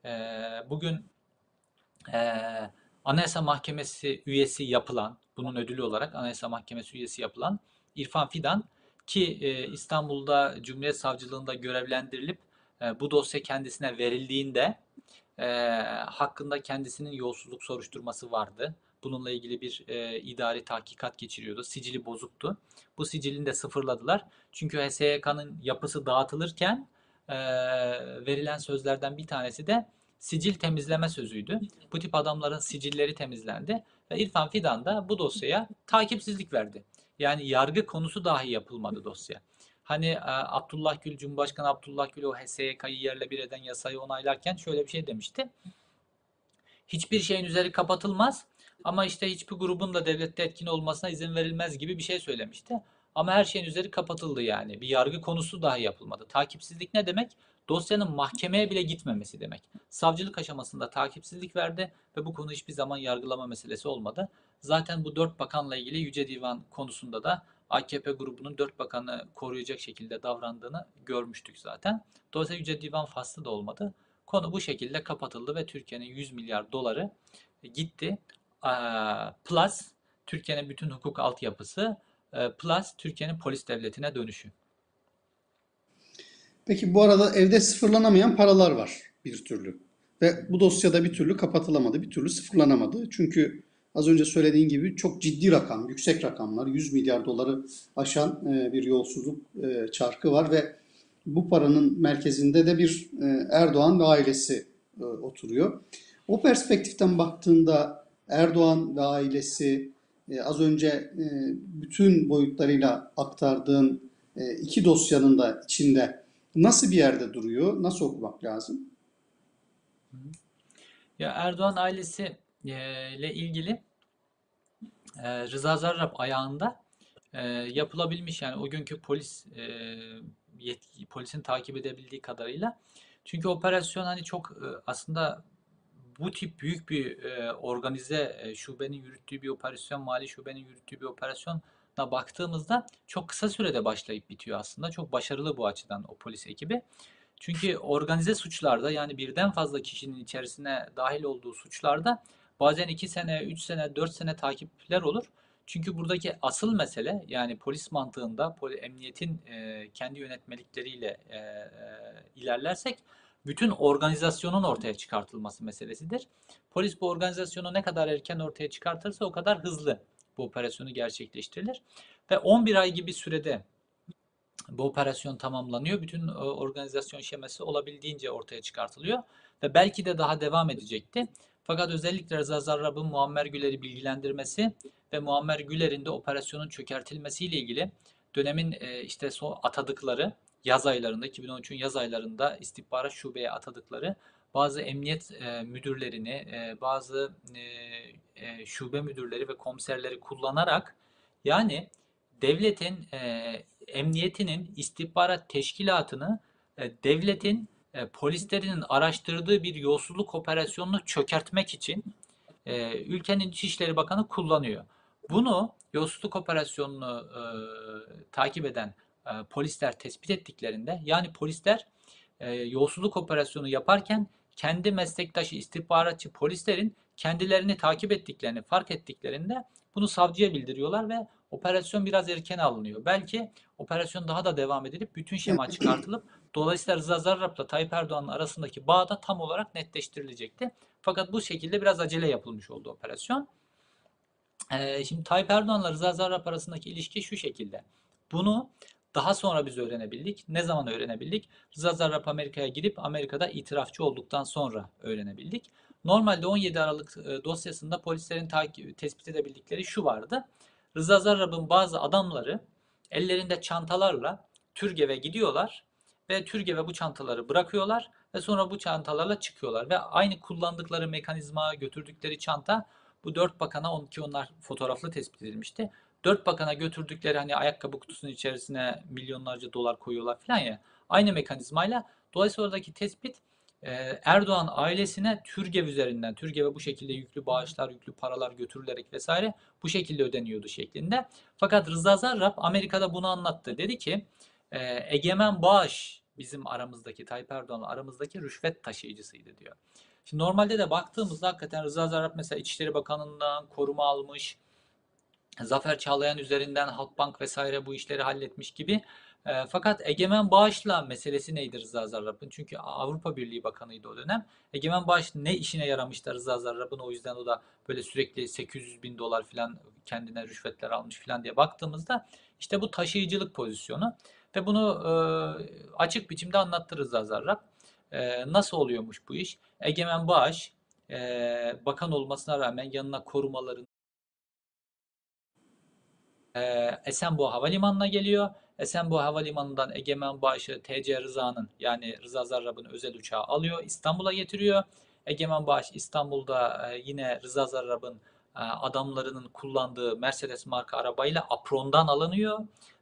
e, bugün e, Anayasa Mahkemesi üyesi yapılan bunun ödülü olarak Anayasa Mahkemesi üyesi yapılan İrfan Fidan ki e, İstanbul'da Cumhuriyet Savcılığında görevlendirilip e, bu dosya kendisine verildiğinde e, hakkında kendisinin yolsuzluk soruşturması vardı. Bununla ilgili bir e, idari tahkikat geçiriyordu. Sicili bozuktu. Bu sicilini de sıfırladılar. Çünkü HSYK'nın yapısı dağıtılırken e, verilen sözlerden bir tanesi de sicil temizleme sözüydü. Bu tip adamların sicilleri temizlendi ve İrfan Fidan da bu dosyaya takipsizlik verdi. Yani yargı konusu dahi yapılmadı dosya. Hani e, Abdullah Gül, Cumhurbaşkanı Abdullah Gül o HSYK'yı yerle bir eden yasayı onaylarken şöyle bir şey demişti. Hiçbir şeyin üzeri kapatılmaz ama işte hiçbir grubun da devlette etkin olmasına izin verilmez gibi bir şey söylemişti. Ama her şeyin üzeri kapatıldı yani. Bir yargı konusu dahi yapılmadı. Takipsizlik ne demek? Dosyanın mahkemeye bile gitmemesi demek. Savcılık aşamasında takipsizlik verdi ve bu konu hiçbir zaman yargılama meselesi olmadı. Zaten bu dört bakanla ilgili Yüce Divan konusunda da AKP grubunun dört bakanı koruyacak şekilde davrandığını görmüştük zaten. Dolayısıyla Yüce Divan faslı da olmadı. Konu bu şekilde kapatıldı ve Türkiye'nin 100 milyar doları gitti. Plus Türkiye'nin bütün hukuk altyapısı plus Türkiye'nin polis devletine dönüşü. Peki bu arada evde sıfırlanamayan paralar var bir türlü. Ve bu dosyada bir türlü kapatılamadı, bir türlü sıfırlanamadı. Çünkü az önce söylediğin gibi çok ciddi rakam, yüksek rakamlar, 100 milyar doları aşan e, bir yolsuzluk e, çarkı var ve bu paranın merkezinde de bir e, Erdoğan ve ailesi oturuyor. O perspektiften baktığında Erdoğan ve ailesi az önce bütün boyutlarıyla aktardığın iki dosyanın da içinde nasıl bir yerde duruyor? Nasıl okumak lazım? Ya Erdoğan ailesi ile ilgili Rıza Zarrab ayağında yapılabilmiş yani o günkü polis yetki, polisin takip edebildiği kadarıyla. Çünkü operasyon hani çok aslında bu tip büyük bir organize şubenin yürüttüğü bir operasyon, mali şubenin yürüttüğü bir operasyon baktığımızda çok kısa sürede başlayıp bitiyor aslında. Çok başarılı bu açıdan o polis ekibi. Çünkü organize suçlarda yani birden fazla kişinin içerisine dahil olduğu suçlarda bazen 2 sene, 3 sene, 4 sene takipler olur. Çünkü buradaki asıl mesele yani polis mantığında poli, emniyetin e, kendi yönetmelikleriyle e, e, ilerlersek bütün organizasyonun ortaya çıkartılması meselesidir. Polis bu organizasyonu ne kadar erken ortaya çıkartırsa o kadar hızlı bu operasyonu gerçekleştirilir. Ve 11 ay gibi sürede bu operasyon tamamlanıyor. Bütün e, organizasyon şeması olabildiğince ortaya çıkartılıyor. Ve belki de daha devam edecekti. Fakat özellikle Rıza Zarrab'ın Muammer Güler'i bilgilendirmesi ve Muammer Güler'in de operasyonun çökertilmesiyle ilgili dönemin e, işte atadıkları yaz aylarında 2013'ün yaz aylarında istihbarat şubeye atadıkları bazı emniyet e, müdürlerini, e, bazı e, e, şube müdürleri ve komiserleri kullanarak yani devletin e, emniyetinin istihbarat teşkilatını e, devletin e, polislerinin araştırdığı bir yolsuzluk operasyonunu çökertmek için e, ülkenin İçişleri Bakanı kullanıyor. Bunu yolsuzluk operasyonunu e, takip eden e, polisler tespit ettiklerinde yani polisler e, yolsuzluk operasyonu yaparken kendi meslektaşı istihbaratçı polislerin kendilerini takip ettiklerini fark ettiklerinde Bunu savcıya bildiriyorlar ve operasyon biraz erken alınıyor. Belki operasyon daha da devam edilip bütün şema çıkartılıp dolayısıyla Rıza Zarrab'la Tayyip Erdoğan'ın arasındaki bağ da tam olarak netleştirilecekti. Fakat bu şekilde biraz acele yapılmış oldu operasyon. Ee, şimdi Tayyip Erdoğan'la Rıza Zarrab arasındaki ilişki şu şekilde. Bunu daha sonra biz öğrenebildik. Ne zaman öğrenebildik? Rıza Zarrab Amerika'ya gidip Amerika'da itirafçı olduktan sonra öğrenebildik. Normalde 17 Aralık e, dosyasında polislerin takip, tespit edebildikleri şu vardı. Rıza Zarrab'ın bazı adamları ellerinde çantalarla Türgev'e gidiyorlar ve Türgev'e bu çantaları bırakıyorlar ve sonra bu çantalarla çıkıyorlar ve aynı kullandıkları mekanizma götürdükleri çanta bu dört bakana on ki onlar fotoğraflı tespit edilmişti. Dört bakana götürdükleri hani ayakkabı kutusunun içerisine milyonlarca dolar koyuyorlar falan ya. Aynı mekanizmayla dolayısıyla oradaki tespit e, Erdoğan ailesine Türgev üzerinden, Türgev'e bu şekilde yüklü bağışlar, yüklü paralar götürülerek vesaire bu şekilde ödeniyordu şeklinde. Fakat Rıza Zarrab Amerika'da bunu anlattı. Dedi ki e, Egemen Bağış bizim aramızdaki Tayyip Erdoğan'la aramızdaki rüşvet taşıyıcısıydı diyor. Şimdi normalde de baktığımızda hakikaten Rıza Zarrab mesela İçişleri Bakanlığı'ndan koruma almış, Zafer Çağlayan üzerinden Halkbank vesaire bu işleri halletmiş gibi. E, fakat Egemen Bağış'la meselesi neydi Rıza Zarrab'ın? Çünkü Avrupa Birliği Bakanıydı o dönem. Egemen Bağış ne işine yaramıştı Rıza Zarrab'ın? O yüzden o da böyle sürekli 800 bin dolar falan kendine rüşvetler almış falan diye baktığımızda işte bu taşıyıcılık pozisyonu ve bunu e, açık biçimde anlattı Rıza Zarrab. E, nasıl oluyormuş bu iş? Egemen Bağış e, bakan olmasına rağmen yanına korumaların e, Esenboğa Havalimanı'na geliyor. Esenboğa Havalimanı'ndan Egemen Bağış'ı TC Rıza'nın yani Rıza Zarrab'ın özel uçağı alıyor. İstanbul'a getiriyor. Egemen Bağış İstanbul'da e, yine Rıza Zarrab'ın e, adamlarının kullandığı Mercedes marka arabayla aprondan alınıyor.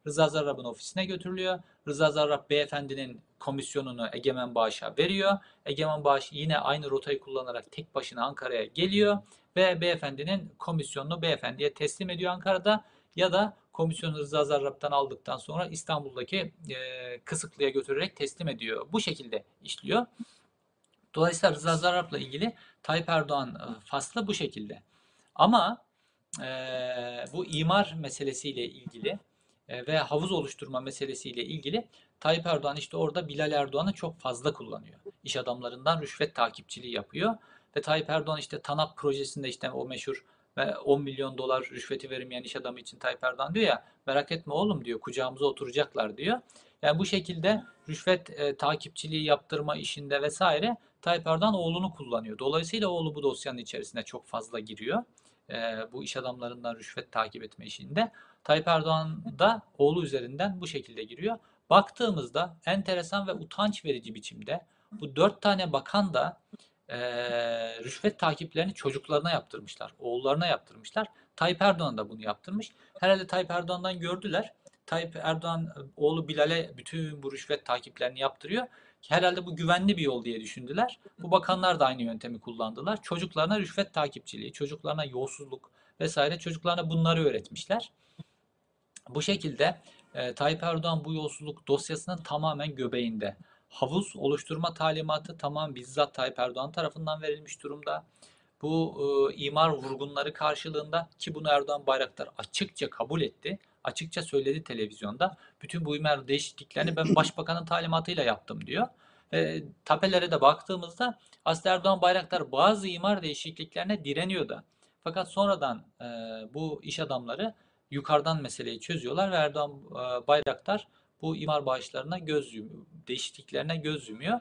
Rıza Zarrab'ın ofisine götürülüyor. Rıza Zarrab beyefendinin komisyonunu Egemen Bağış'a veriyor. Egemen Bağış yine aynı rotayı kullanarak tek başına Ankara'ya geliyor ve beyefendinin komisyonunu beyefendiye teslim ediyor Ankara'da ya da komisyonu Rıza Zarrab'dan aldıktan sonra İstanbul'daki e, Kısıklı'ya götürerek teslim ediyor. Bu şekilde işliyor. Dolayısıyla Rıza Zarrab'la ilgili Tayyip Erdoğan e, faslı bu şekilde. Ama e, bu imar meselesiyle ilgili e, ve havuz oluşturma meselesiyle ilgili Tayyip Erdoğan işte orada Bilal Erdoğan'ı çok fazla kullanıyor. İş adamlarından rüşvet takipçiliği yapıyor. Ve Tayyip Erdoğan işte TANAP projesinde işte o meşhur ve 10 milyon dolar rüşveti verilmeyen iş adamı için Tayyip Erdoğan diyor ya merak etme oğlum diyor kucağımıza oturacaklar diyor. Yani bu şekilde rüşvet e, takipçiliği yaptırma işinde vesaire Tayyip Erdoğan oğlunu kullanıyor. Dolayısıyla oğlu bu dosyanın içerisine çok fazla giriyor. E, bu iş adamlarından rüşvet takip etme işinde. Tayyip Erdoğan da oğlu üzerinden bu şekilde giriyor. Baktığımızda enteresan ve utanç verici biçimde bu dört tane bakan da e, rüşvet takiplerini çocuklarına yaptırmışlar. Oğullarına yaptırmışlar. Tayyip Erdoğan da bunu yaptırmış. Herhalde Tayyip Erdoğan'dan gördüler. Tayyip Erdoğan oğlu Bilal'e bütün bu rüşvet takiplerini yaptırıyor. Herhalde bu güvenli bir yol diye düşündüler. Bu bakanlar da aynı yöntemi kullandılar. Çocuklarına rüşvet takipçiliği, çocuklarına yolsuzluk vesaire çocuklarına bunları öğretmişler. Bu şekilde e, Tayyip Erdoğan bu yolsuzluk dosyasının tamamen göbeğinde. Havuz oluşturma talimatı tamam bizzat Tayyip Erdoğan tarafından verilmiş durumda. Bu e, imar vurgunları karşılığında ki bunu Erdoğan Bayraktar açıkça kabul etti. Açıkça söyledi televizyonda. Bütün bu imar değişikliklerini ben başbakanın talimatıyla yaptım diyor. E, tapelere de baktığımızda aslında Erdoğan Bayraktar bazı imar değişikliklerine direniyor da. Fakat sonradan e, bu iş adamları yukarıdan meseleyi çözüyorlar ve Erdoğan e, Bayraktar bu imar bağışlarına göz yumuyor, değişikliklerine göz yumuyor.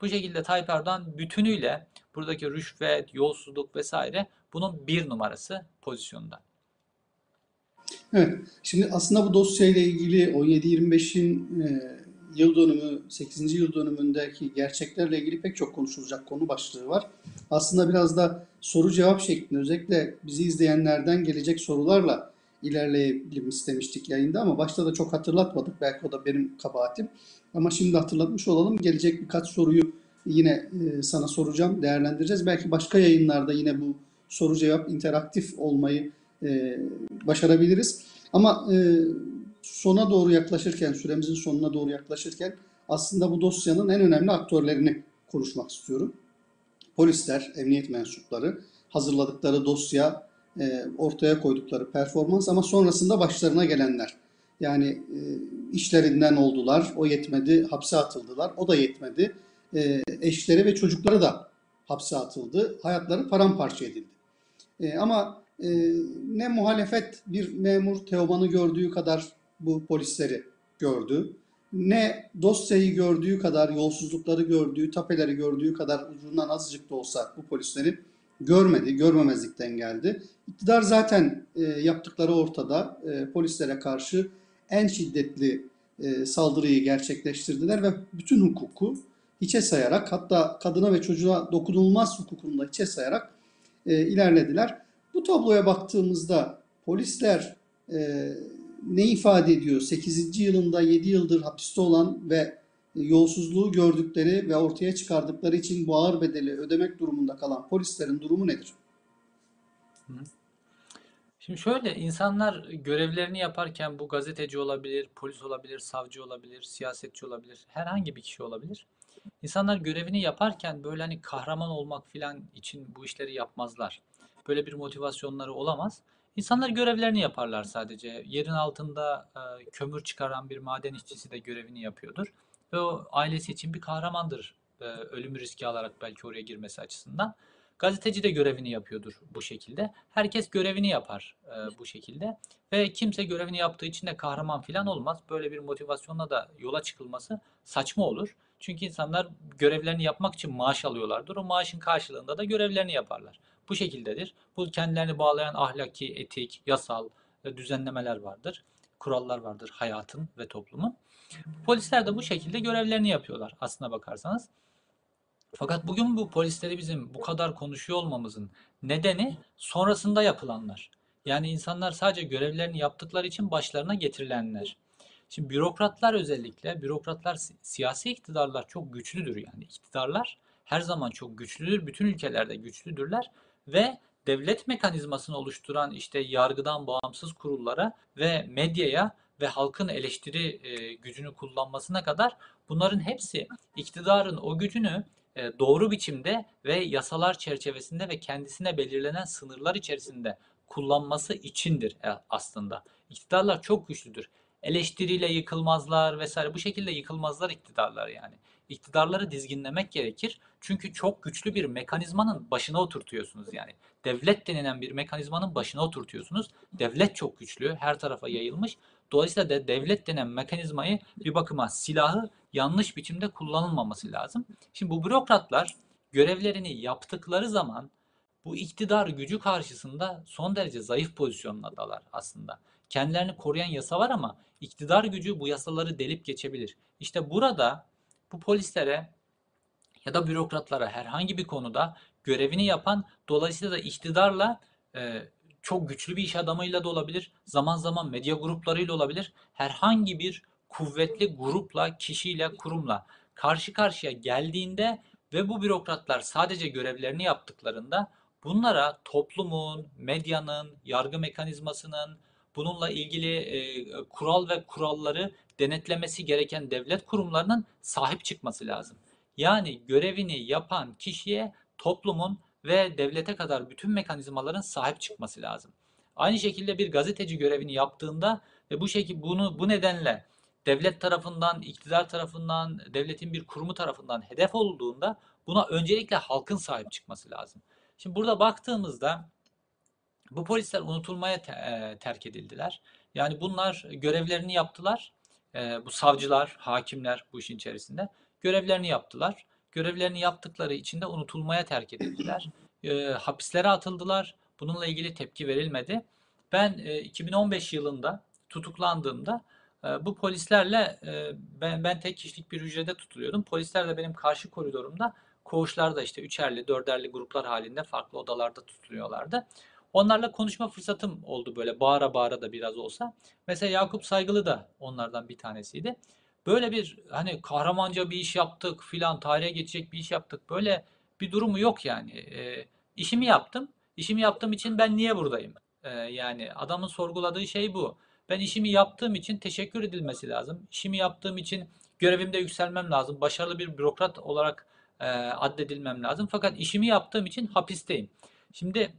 Bu şekilde Tayyip Erdoğan bütünüyle buradaki rüşvet, yolsuzluk vesaire bunun bir numarası pozisyonda. Evet. Şimdi aslında bu dosyayla ilgili 17-25'in e, yıl dönümü, 8. yıl dönümündeki gerçeklerle ilgili pek çok konuşulacak konu başlığı var. Aslında biraz da soru cevap şeklinde özellikle bizi izleyenlerden gelecek sorularla ilerleyelim istemiştik yayında ama başta da çok hatırlatmadık. Belki o da benim kabahatim. Ama şimdi hatırlatmış olalım. Gelecek birkaç soruyu yine e, sana soracağım, değerlendireceğiz. Belki başka yayınlarda yine bu soru cevap interaktif olmayı e, başarabiliriz. Ama e, sona doğru yaklaşırken, süremizin sonuna doğru yaklaşırken aslında bu dosyanın en önemli aktörlerini konuşmak istiyorum. Polisler, emniyet mensupları hazırladıkları dosya e, ortaya koydukları performans ama sonrasında başlarına gelenler. Yani e, işlerinden oldular, o yetmedi, hapse atıldılar, o da yetmedi. E, eşleri ve çocukları da hapse atıldı, hayatları paramparça edildi. Ama ne muhalefet bir memur Teoman'ı gördüğü kadar bu polisleri gördü, ne dosyayı gördüğü kadar, yolsuzlukları gördüğü, tapeleri gördüğü kadar ucundan azıcık da olsa bu polisleri görmedi, görmemezlikten geldi. İktidar zaten e, yaptıkları ortada. E, polislere karşı en şiddetli e, saldırıyı gerçekleştirdiler ve bütün hukuku hiçe sayarak hatta kadına ve çocuğa dokunulmaz hukukunu da hiçe sayarak e, ilerlediler. Bu tabloya baktığımızda polisler e, ne ifade ediyor? 8. yılında 7 yıldır hapiste olan ve yolsuzluğu gördükleri ve ortaya çıkardıkları için bu ağır bedeli ödemek durumunda kalan polislerin durumu nedir? Şimdi şöyle insanlar görevlerini yaparken bu gazeteci olabilir, polis olabilir, savcı olabilir, siyasetçi olabilir, herhangi bir kişi olabilir. İnsanlar görevini yaparken böyle hani kahraman olmak filan için bu işleri yapmazlar. Böyle bir motivasyonları olamaz. İnsanlar görevlerini yaparlar sadece. Yerin altında e, kömür çıkaran bir maden işçisi de görevini yapıyordur. Ve o ailesi için bir kahramandır. E, ölümü riske alarak belki oraya girmesi açısından. Gazeteci de görevini yapıyordur bu şekilde. Herkes görevini yapar e, bu şekilde. Ve kimse görevini yaptığı için de kahraman falan olmaz. Böyle bir motivasyonla da yola çıkılması saçma olur. Çünkü insanlar görevlerini yapmak için maaş alıyorlardır. O maaşın karşılığında da görevlerini yaparlar. Bu şekildedir. Bu kendilerini bağlayan ahlaki, etik, yasal e, düzenlemeler vardır. Kurallar vardır hayatın ve toplumun. Polisler de bu şekilde görevlerini yapıyorlar aslına bakarsanız. Fakat bugün bu polisleri bizim bu kadar konuşuyor olmamızın nedeni sonrasında yapılanlar. Yani insanlar sadece görevlerini yaptıkları için başlarına getirilenler. Şimdi bürokratlar özellikle, bürokratlar si- siyasi iktidarlar çok güçlüdür yani. iktidarlar her zaman çok güçlüdür. Bütün ülkelerde güçlüdürler ve devlet mekanizmasını oluşturan işte yargıdan bağımsız kurullara ve medyaya ve halkın eleştiri e, gücünü kullanmasına kadar bunların hepsi iktidarın o gücünü e, doğru biçimde ve yasalar çerçevesinde ve kendisine belirlenen sınırlar içerisinde kullanması içindir e, aslında. İktidarlar çok güçlüdür. Eleştiriyle yıkılmazlar vesaire bu şekilde yıkılmazlar iktidarlar yani. İktidarları dizginlemek gerekir. Çünkü çok güçlü bir mekanizmanın başına oturtuyorsunuz yani. Devlet denilen bir mekanizmanın başına oturtuyorsunuz. Devlet çok güçlü, her tarafa yayılmış. Dolayısıyla da devlet denen mekanizmayı bir bakıma silahı yanlış biçimde kullanılmaması lazım. Şimdi bu bürokratlar görevlerini yaptıkları zaman bu iktidar gücü karşısında son derece zayıf pozisyondalar aslında. Kendilerini koruyan yasa var ama iktidar gücü bu yasaları delip geçebilir. İşte burada bu polislere ya da bürokratlara herhangi bir konuda görevini yapan dolayısıyla da iktidarla e, çok güçlü bir iş adamıyla da olabilir, zaman zaman medya gruplarıyla olabilir. Herhangi bir kuvvetli grupla, kişiyle, kurumla karşı karşıya geldiğinde ve bu bürokratlar sadece görevlerini yaptıklarında bunlara toplumun, medyanın, yargı mekanizmasının, bununla ilgili e, kural ve kuralları denetlemesi gereken devlet kurumlarının sahip çıkması lazım. Yani görevini yapan kişiye toplumun ve devlete kadar bütün mekanizmaların sahip çıkması lazım. Aynı şekilde bir gazeteci görevini yaptığında ve bu şekilde bunu bu nedenle devlet tarafından, iktidar tarafından, devletin bir kurumu tarafından hedef olduğunda buna öncelikle halkın sahip çıkması lazım. Şimdi burada baktığımızda bu polisler unutulmaya te- e, terk edildiler. Yani bunlar görevlerini yaptılar. E, bu savcılar, hakimler bu işin içerisinde görevlerini yaptılar. Görevlerini yaptıkları için de unutulmaya terk edildiler. E, hapislere atıldılar. Bununla ilgili tepki verilmedi. Ben e, 2015 yılında tutuklandığımda e, bu polislerle e, ben, ben tek kişilik bir hücrede tutuluyordum. Polisler de benim karşı koridorumda koğuşlarda işte üçerli, dörderli gruplar halinde farklı odalarda tutuluyorlardı. Onlarla konuşma fırsatım oldu böyle bağıra bağıra da biraz olsa. Mesela Yakup Saygılı da onlardan bir tanesiydi. Böyle bir hani kahramanca bir iş yaptık filan tarihe geçecek bir iş yaptık. Böyle bir durumu yok yani. E, işimi yaptım. İşimi yaptığım için ben niye buradayım? E, yani adamın sorguladığı şey bu. Ben işimi yaptığım için teşekkür edilmesi lazım. İşimi yaptığım için görevimde yükselmem lazım. Başarılı bir bürokrat olarak e, addedilmem lazım. Fakat işimi yaptığım için hapisteyim. Şimdi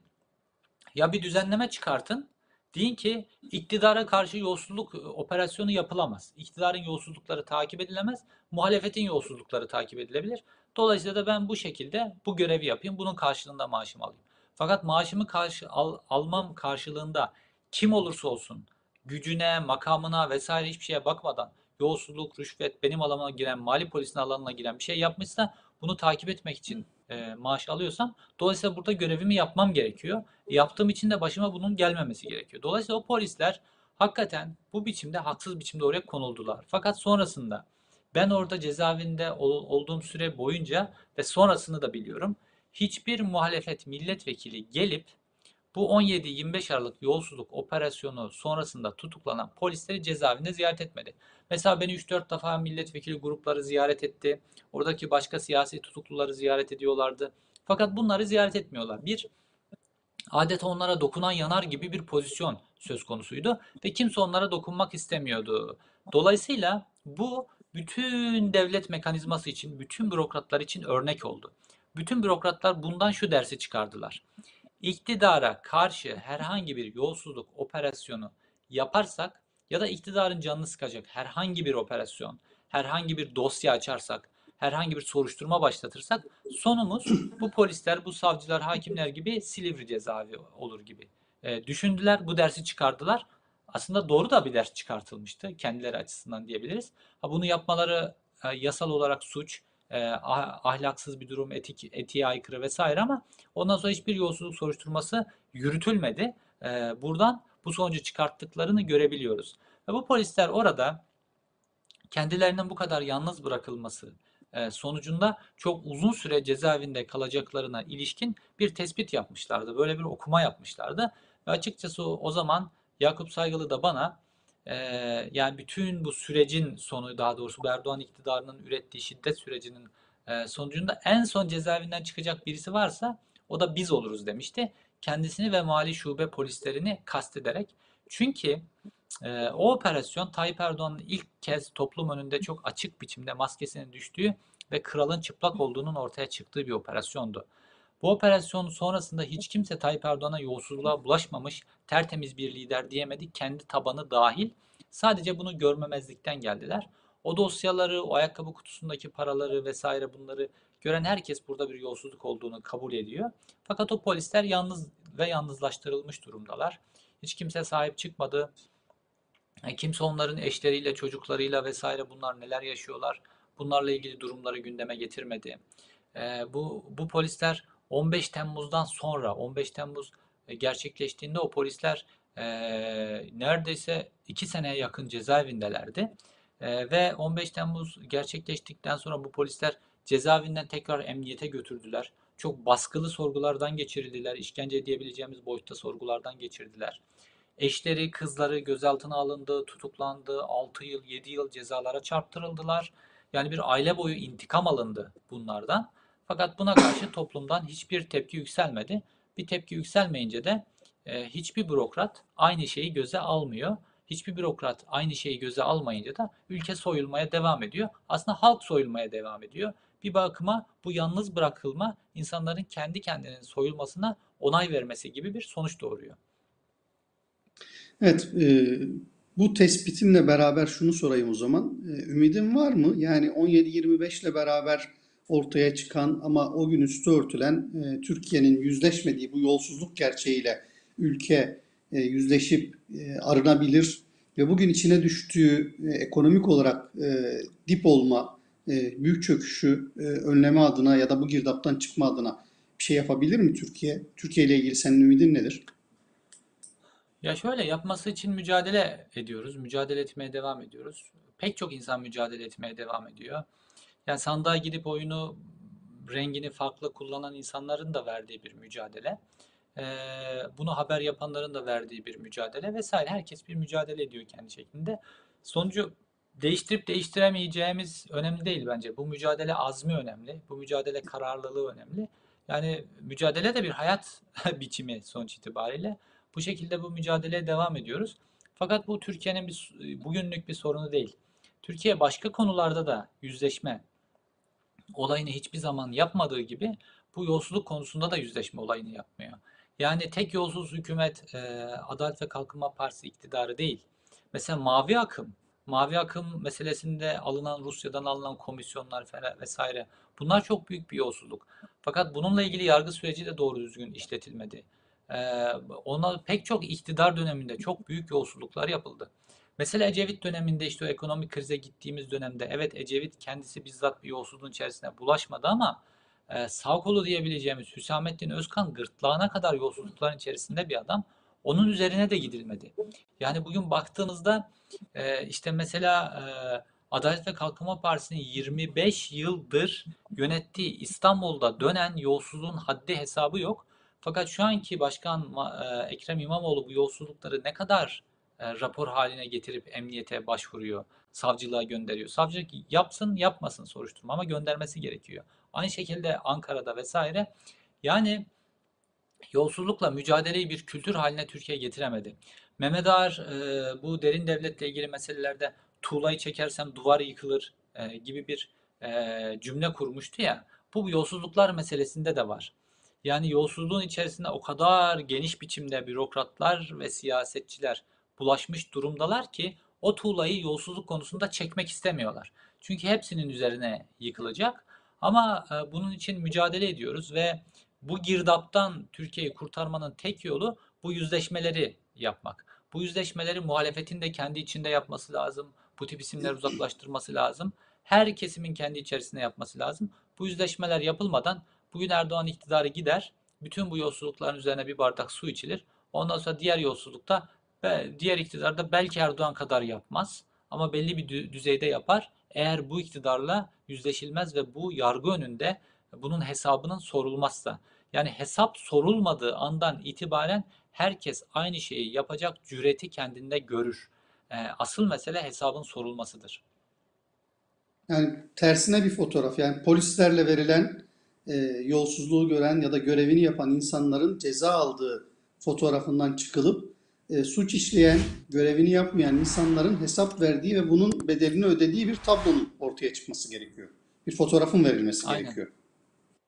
Ya bir düzenleme çıkartın. Deyin ki iktidara karşı yolsuzluk e, operasyonu yapılamaz. İktidarın yolsuzlukları takip edilemez. Muhalefetin yolsuzlukları takip edilebilir. Dolayısıyla da ben bu şekilde bu görevi yapayım. Bunun karşılığında maaşımı alayım. Fakat maaşımı karşı al- almam karşılığında kim olursa olsun gücüne, makamına vesaire hiçbir şeye bakmadan yolsuzluk, rüşvet, benim alanıma giren, mali polisin alanına giren bir şey yapmışsa bunu takip etmek için e, maaş alıyorsam dolayısıyla burada görevimi yapmam gerekiyor. Yaptığım için de başıma bunun gelmemesi gerekiyor. Dolayısıyla o polisler hakikaten bu biçimde haksız biçimde oraya konuldular. Fakat sonrasında ben orada cezaevinde ol- olduğum süre boyunca ve sonrasını da biliyorum. Hiçbir muhalefet milletvekili gelip bu 17-25 Aralık yolsuzluk operasyonu sonrasında tutuklanan polisleri cezaevinde ziyaret etmedi. Mesela beni 3-4 defa milletvekili grupları ziyaret etti. Oradaki başka siyasi tutukluları ziyaret ediyorlardı. Fakat bunları ziyaret etmiyorlar. Bir, adeta onlara dokunan yanar gibi bir pozisyon söz konusuydu ve kimse onlara dokunmak istemiyordu. Dolayısıyla bu bütün devlet mekanizması için, bütün bürokratlar için örnek oldu. Bütün bürokratlar bundan şu dersi çıkardılar. İktidara karşı herhangi bir yolsuzluk operasyonu yaparsak ya da iktidarın canını sıkacak herhangi bir operasyon, herhangi bir dosya açarsak, herhangi bir soruşturma başlatırsak sonumuz bu polisler, bu savcılar, hakimler gibi Silivri cezaevi olur gibi. E, düşündüler, bu dersi çıkardılar. Aslında doğru da bir ders çıkartılmıştı kendileri açısından diyebiliriz. Ha, bunu yapmaları e, yasal olarak suç, e, ah- ahlaksız bir durum, etik, etiğe aykırı vesaire ama ondan sonra hiçbir yolsuzluk soruşturması yürütülmedi. E, buradan bu sonucu çıkarttıklarını görebiliyoruz. Ve bu polisler orada kendilerinin bu kadar yalnız bırakılması e, sonucunda çok uzun süre cezaevinde kalacaklarına ilişkin bir tespit yapmışlardı. Böyle bir okuma yapmışlardı. Ve açıkçası o, o zaman Yakup Saygılı da bana e, yani bütün bu sürecin sonu daha doğrusu Erdoğan iktidarının ürettiği şiddet sürecinin e, sonucunda en son cezaevinden çıkacak birisi varsa o da biz oluruz demişti. Kendisini ve mali şube polislerini kastederek. Çünkü ee, o operasyon Tayyip Erdoğan'ın ilk kez toplum önünde çok açık biçimde maskesinin düştüğü ve kralın çıplak olduğunun ortaya çıktığı bir operasyondu. Bu operasyon sonrasında hiç kimse Tayyip Erdoğan'a yolsuzluğa bulaşmamış, tertemiz bir lider diyemedi. Kendi tabanı dahil. Sadece bunu görmemezlikten geldiler. O dosyaları, o ayakkabı kutusundaki paraları vesaire bunları gören herkes burada bir yolsuzluk olduğunu kabul ediyor. Fakat o polisler yalnız ve yalnızlaştırılmış durumdalar. Hiç kimse sahip çıkmadı. E, Kimse onların eşleriyle, çocuklarıyla vesaire bunlar neler yaşıyorlar, bunlarla ilgili durumları gündeme getirmedi. E, bu bu polisler 15 Temmuz'dan sonra, 15 Temmuz e, gerçekleştiğinde o polisler e, neredeyse 2 seneye yakın cezaevindelerdi. E, ve 15 Temmuz gerçekleştikten sonra bu polisler cezaevinden tekrar emniyete götürdüler. Çok baskılı sorgulardan geçirildiler, işkence diyebileceğimiz boyutta sorgulardan geçirdiler. Eşleri, kızları gözaltına alındı, tutuklandı, 6 yıl, 7 yıl cezalara çarptırıldılar. Yani bir aile boyu intikam alındı bunlardan. Fakat buna karşı toplumdan hiçbir tepki yükselmedi. Bir tepki yükselmeyince de e, hiçbir bürokrat aynı şeyi göze almıyor. Hiçbir bürokrat aynı şeyi göze almayınca da ülke soyulmaya devam ediyor. Aslında halk soyulmaya devam ediyor. Bir bakıma bu yalnız bırakılma insanların kendi kendinin soyulmasına onay vermesi gibi bir sonuç doğuruyor. Evet, e, bu tespitimle beraber şunu sorayım o zaman. E, ümidin var mı? Yani 17-25 ile beraber ortaya çıkan ama o gün üstü örtülen e, Türkiye'nin yüzleşmediği bu yolsuzluk gerçeğiyle ülke e, yüzleşip e, arınabilir ve bugün içine düştüğü e, ekonomik olarak e, dip olma, e, büyük çöküşü e, önleme adına ya da bu girdaptan çıkma adına bir şey yapabilir mi Türkiye? Türkiye ile ilgili senin ümidin nedir? Ya şöyle yapması için mücadele ediyoruz. Mücadele etmeye devam ediyoruz. Pek çok insan mücadele etmeye devam ediyor. Yani sandığa gidip oyunu rengini farklı kullanan insanların da verdiği bir mücadele. Ee, bunu haber yapanların da verdiği bir mücadele vesaire. Herkes bir mücadele ediyor kendi şeklinde. Sonucu değiştirip değiştiremeyeceğimiz önemli değil bence. Bu mücadele azmi önemli. Bu mücadele kararlılığı önemli. Yani mücadele de bir hayat biçimi sonuç itibariyle. Bu şekilde bu mücadeleye devam ediyoruz. Fakat bu Türkiye'nin bir bugünlük bir sorunu değil. Türkiye başka konularda da yüzleşme olayını hiçbir zaman yapmadığı gibi bu yolsuzluk konusunda da yüzleşme olayını yapmıyor. Yani tek yolsuz hükümet e, Adalet ve Kalkınma Partisi iktidarı değil. Mesela mavi akım, mavi akım meselesinde alınan Rusya'dan alınan komisyonlar falan vesaire bunlar çok büyük bir yolsuzluk. Fakat bununla ilgili yargı süreci de doğru düzgün işletilmedi. Ee, ona pek çok iktidar döneminde çok büyük yolsuzluklar yapıldı. Mesela Ecevit döneminde işte o ekonomik krize gittiğimiz dönemde evet Ecevit kendisi bizzat bir yolsuzluğun içerisine bulaşmadı ama e, sağ kolu diyebileceğimiz Hüsamettin Özkan gırtlağına kadar yolsuzlukların içerisinde bir adam. Onun üzerine de gidilmedi. Yani bugün baktığımızda e, işte mesela e, Adalet ve Kalkınma Partisi'nin 25 yıldır yönettiği İstanbul'da dönen yolsuzluğun haddi hesabı yok. Fakat şu anki başkan e, Ekrem İmamoğlu bu yolsuzlukları ne kadar e, rapor haline getirip emniyete başvuruyor, savcılığa gönderiyor. Savcılık yapsın yapmasın soruşturma ama göndermesi gerekiyor. Aynı şekilde Ankara'da vesaire. Yani yolsuzlukla mücadeleyi bir kültür haline Türkiye getiremedi. Mehmet Ağar e, bu derin devletle ilgili meselelerde tuğlayı çekersem duvar yıkılır e, gibi bir e, cümle kurmuştu ya. Bu yolsuzluklar meselesinde de var. Yani yolsuzluğun içerisinde o kadar geniş biçimde bürokratlar ve siyasetçiler bulaşmış durumdalar ki o tuğlayı yolsuzluk konusunda çekmek istemiyorlar. Çünkü hepsinin üzerine yıkılacak. Ama e, bunun için mücadele ediyoruz ve bu girdaptan Türkiye'yi kurtarmanın tek yolu bu yüzleşmeleri yapmak. Bu yüzleşmeleri muhalefetin de kendi içinde yapması lazım. Bu tip isimler uzaklaştırması lazım. Her kesimin kendi içerisinde yapması lazım. Bu yüzleşmeler yapılmadan bugün Erdoğan iktidarı gider. Bütün bu yolsuzlukların üzerine bir bardak su içilir. Ondan sonra diğer yolsuzlukta ve diğer iktidarda belki Erdoğan kadar yapmaz ama belli bir düzeyde yapar. Eğer bu iktidarla yüzleşilmez ve bu yargı önünde bunun hesabının sorulmazsa. Yani hesap sorulmadığı andan itibaren herkes aynı şeyi yapacak cüreti kendinde görür. E, asıl mesele hesabın sorulmasıdır. Yani tersine bir fotoğraf. Yani polislerle verilen e, yolsuzluğu gören ya da görevini yapan insanların ceza aldığı fotoğrafından çıkılıp e, suç işleyen, görevini yapmayan insanların hesap verdiği ve bunun bedelini ödediği bir tablonun ortaya çıkması gerekiyor. Bir fotoğrafın verilmesi Aynen. gerekiyor.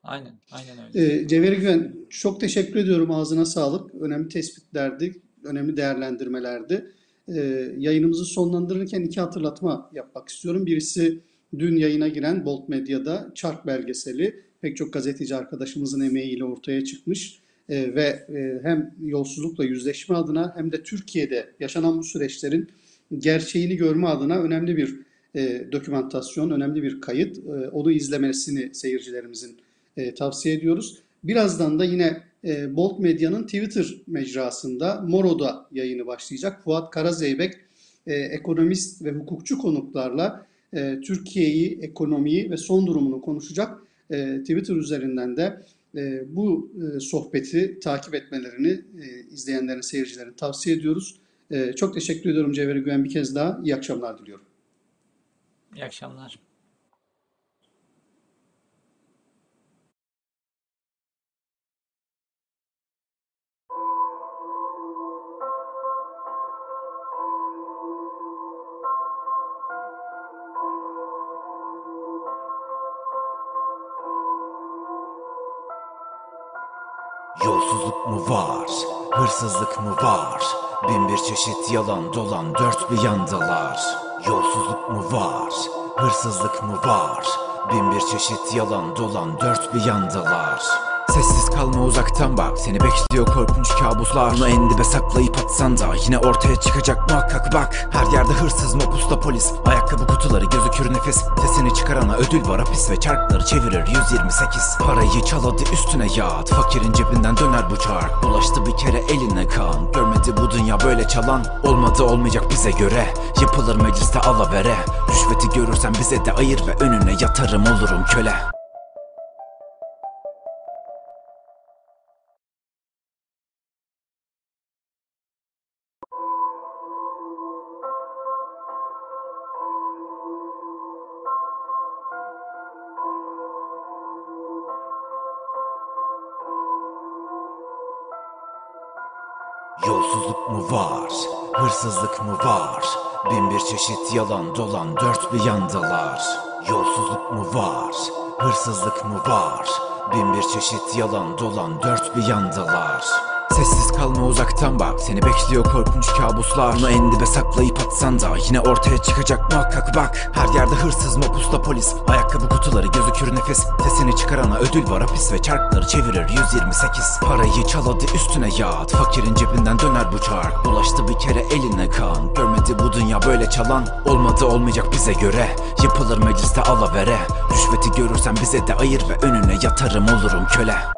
Aynen, aynen öyle. E, Cevheri Güven, çok teşekkür ediyorum. Ağzına sağlık. Önemli tespitlerdi, önemli değerlendirmelerdi. E, yayınımızı sonlandırırken iki hatırlatma yapmak istiyorum. Birisi dün yayına giren Bolt Medya'da Çark belgeseli pek çok gazeteci arkadaşımızın emeğiyle ortaya çıkmış e, ve e, hem yolsuzlukla yüzleşme adına hem de Türkiye'de yaşanan bu süreçlerin gerçeğini görme adına önemli bir e, önemli bir kayıt. E, onu izlemesini seyircilerimizin tavsiye ediyoruz. Birazdan da yine Bolt Medya'nın Twitter mecrasında Moro'da yayını başlayacak. Fuat Karazeybek ekonomist ve hukukçu konuklarla Türkiye'yi, ekonomiyi ve son durumunu konuşacak. Twitter üzerinden de e, bu e, sohbeti takip etmelerini e, izleyenlerin, seyircilerin tavsiye ediyoruz. Çok teşekkür ediyorum Cevheri Güven bir kez daha. İyi akşamlar diliyorum. İyi akşamlar. Yolsuzluk mu var, hırsızlık mı var? Bin bir çeşit yalan dolan dört bir yandalar. Yolsuzluk mu var, hırsızlık mı var? Bin bir çeşit yalan dolan dört bir yandalar. Sessiz kalma uzaktan bak. Seni bekliyor korkunç kabuslar. Bunu en dibe saklayıp atsan da Yine ortaya çıkacak muhakkak bak. Her yerde hırsız mopusta polis. Ayakkabı kutuları gözükür nefis Sesini çıkarana ödül var hapis Ve çarkları çevirir. 128 Parayı çal hadi üstüne yat Fakirin cebinden döner bu çark. Bulaştı bir kere eline kan. Görmedi bu dünya böyle çalan. Olmadı olmayacak bize göre. Yapılır mecliste alavere. Rüşveti görürsen bize de ayır Ve önüne yatarım olurum köle Mu var, hırsızlık mı var? Bin bir çeşit yalan dolan dört bir yandalar. Yolsuzluk mu var, hırsızlık mı var? Bin bir çeşit yalan dolan dört bir yandalar. Sessiz kalma uzaktan bak. Seni bekliyor korkunç kabuslar. Bunu en dibe saklayıp atsan da Yine ortaya çıkacak muhakkak bak. Her yerde hırsız mapusta polis. Ayakkabı kutuları gözükür nefis Sesini çıkarana ödül var hapis Ve çarkları çevirir. 128 Parayı çal hadi üstüne yat Fakirin cebinden döner bu çark. Bulaştı bir kere eline kan. Görmedi bu dünya böyle çalan. Olmadı olmayacak bize göre. Yapılır mecliste alavere. Rüşveti görürsen bize de ayır Ve önüne yatarım olurum köle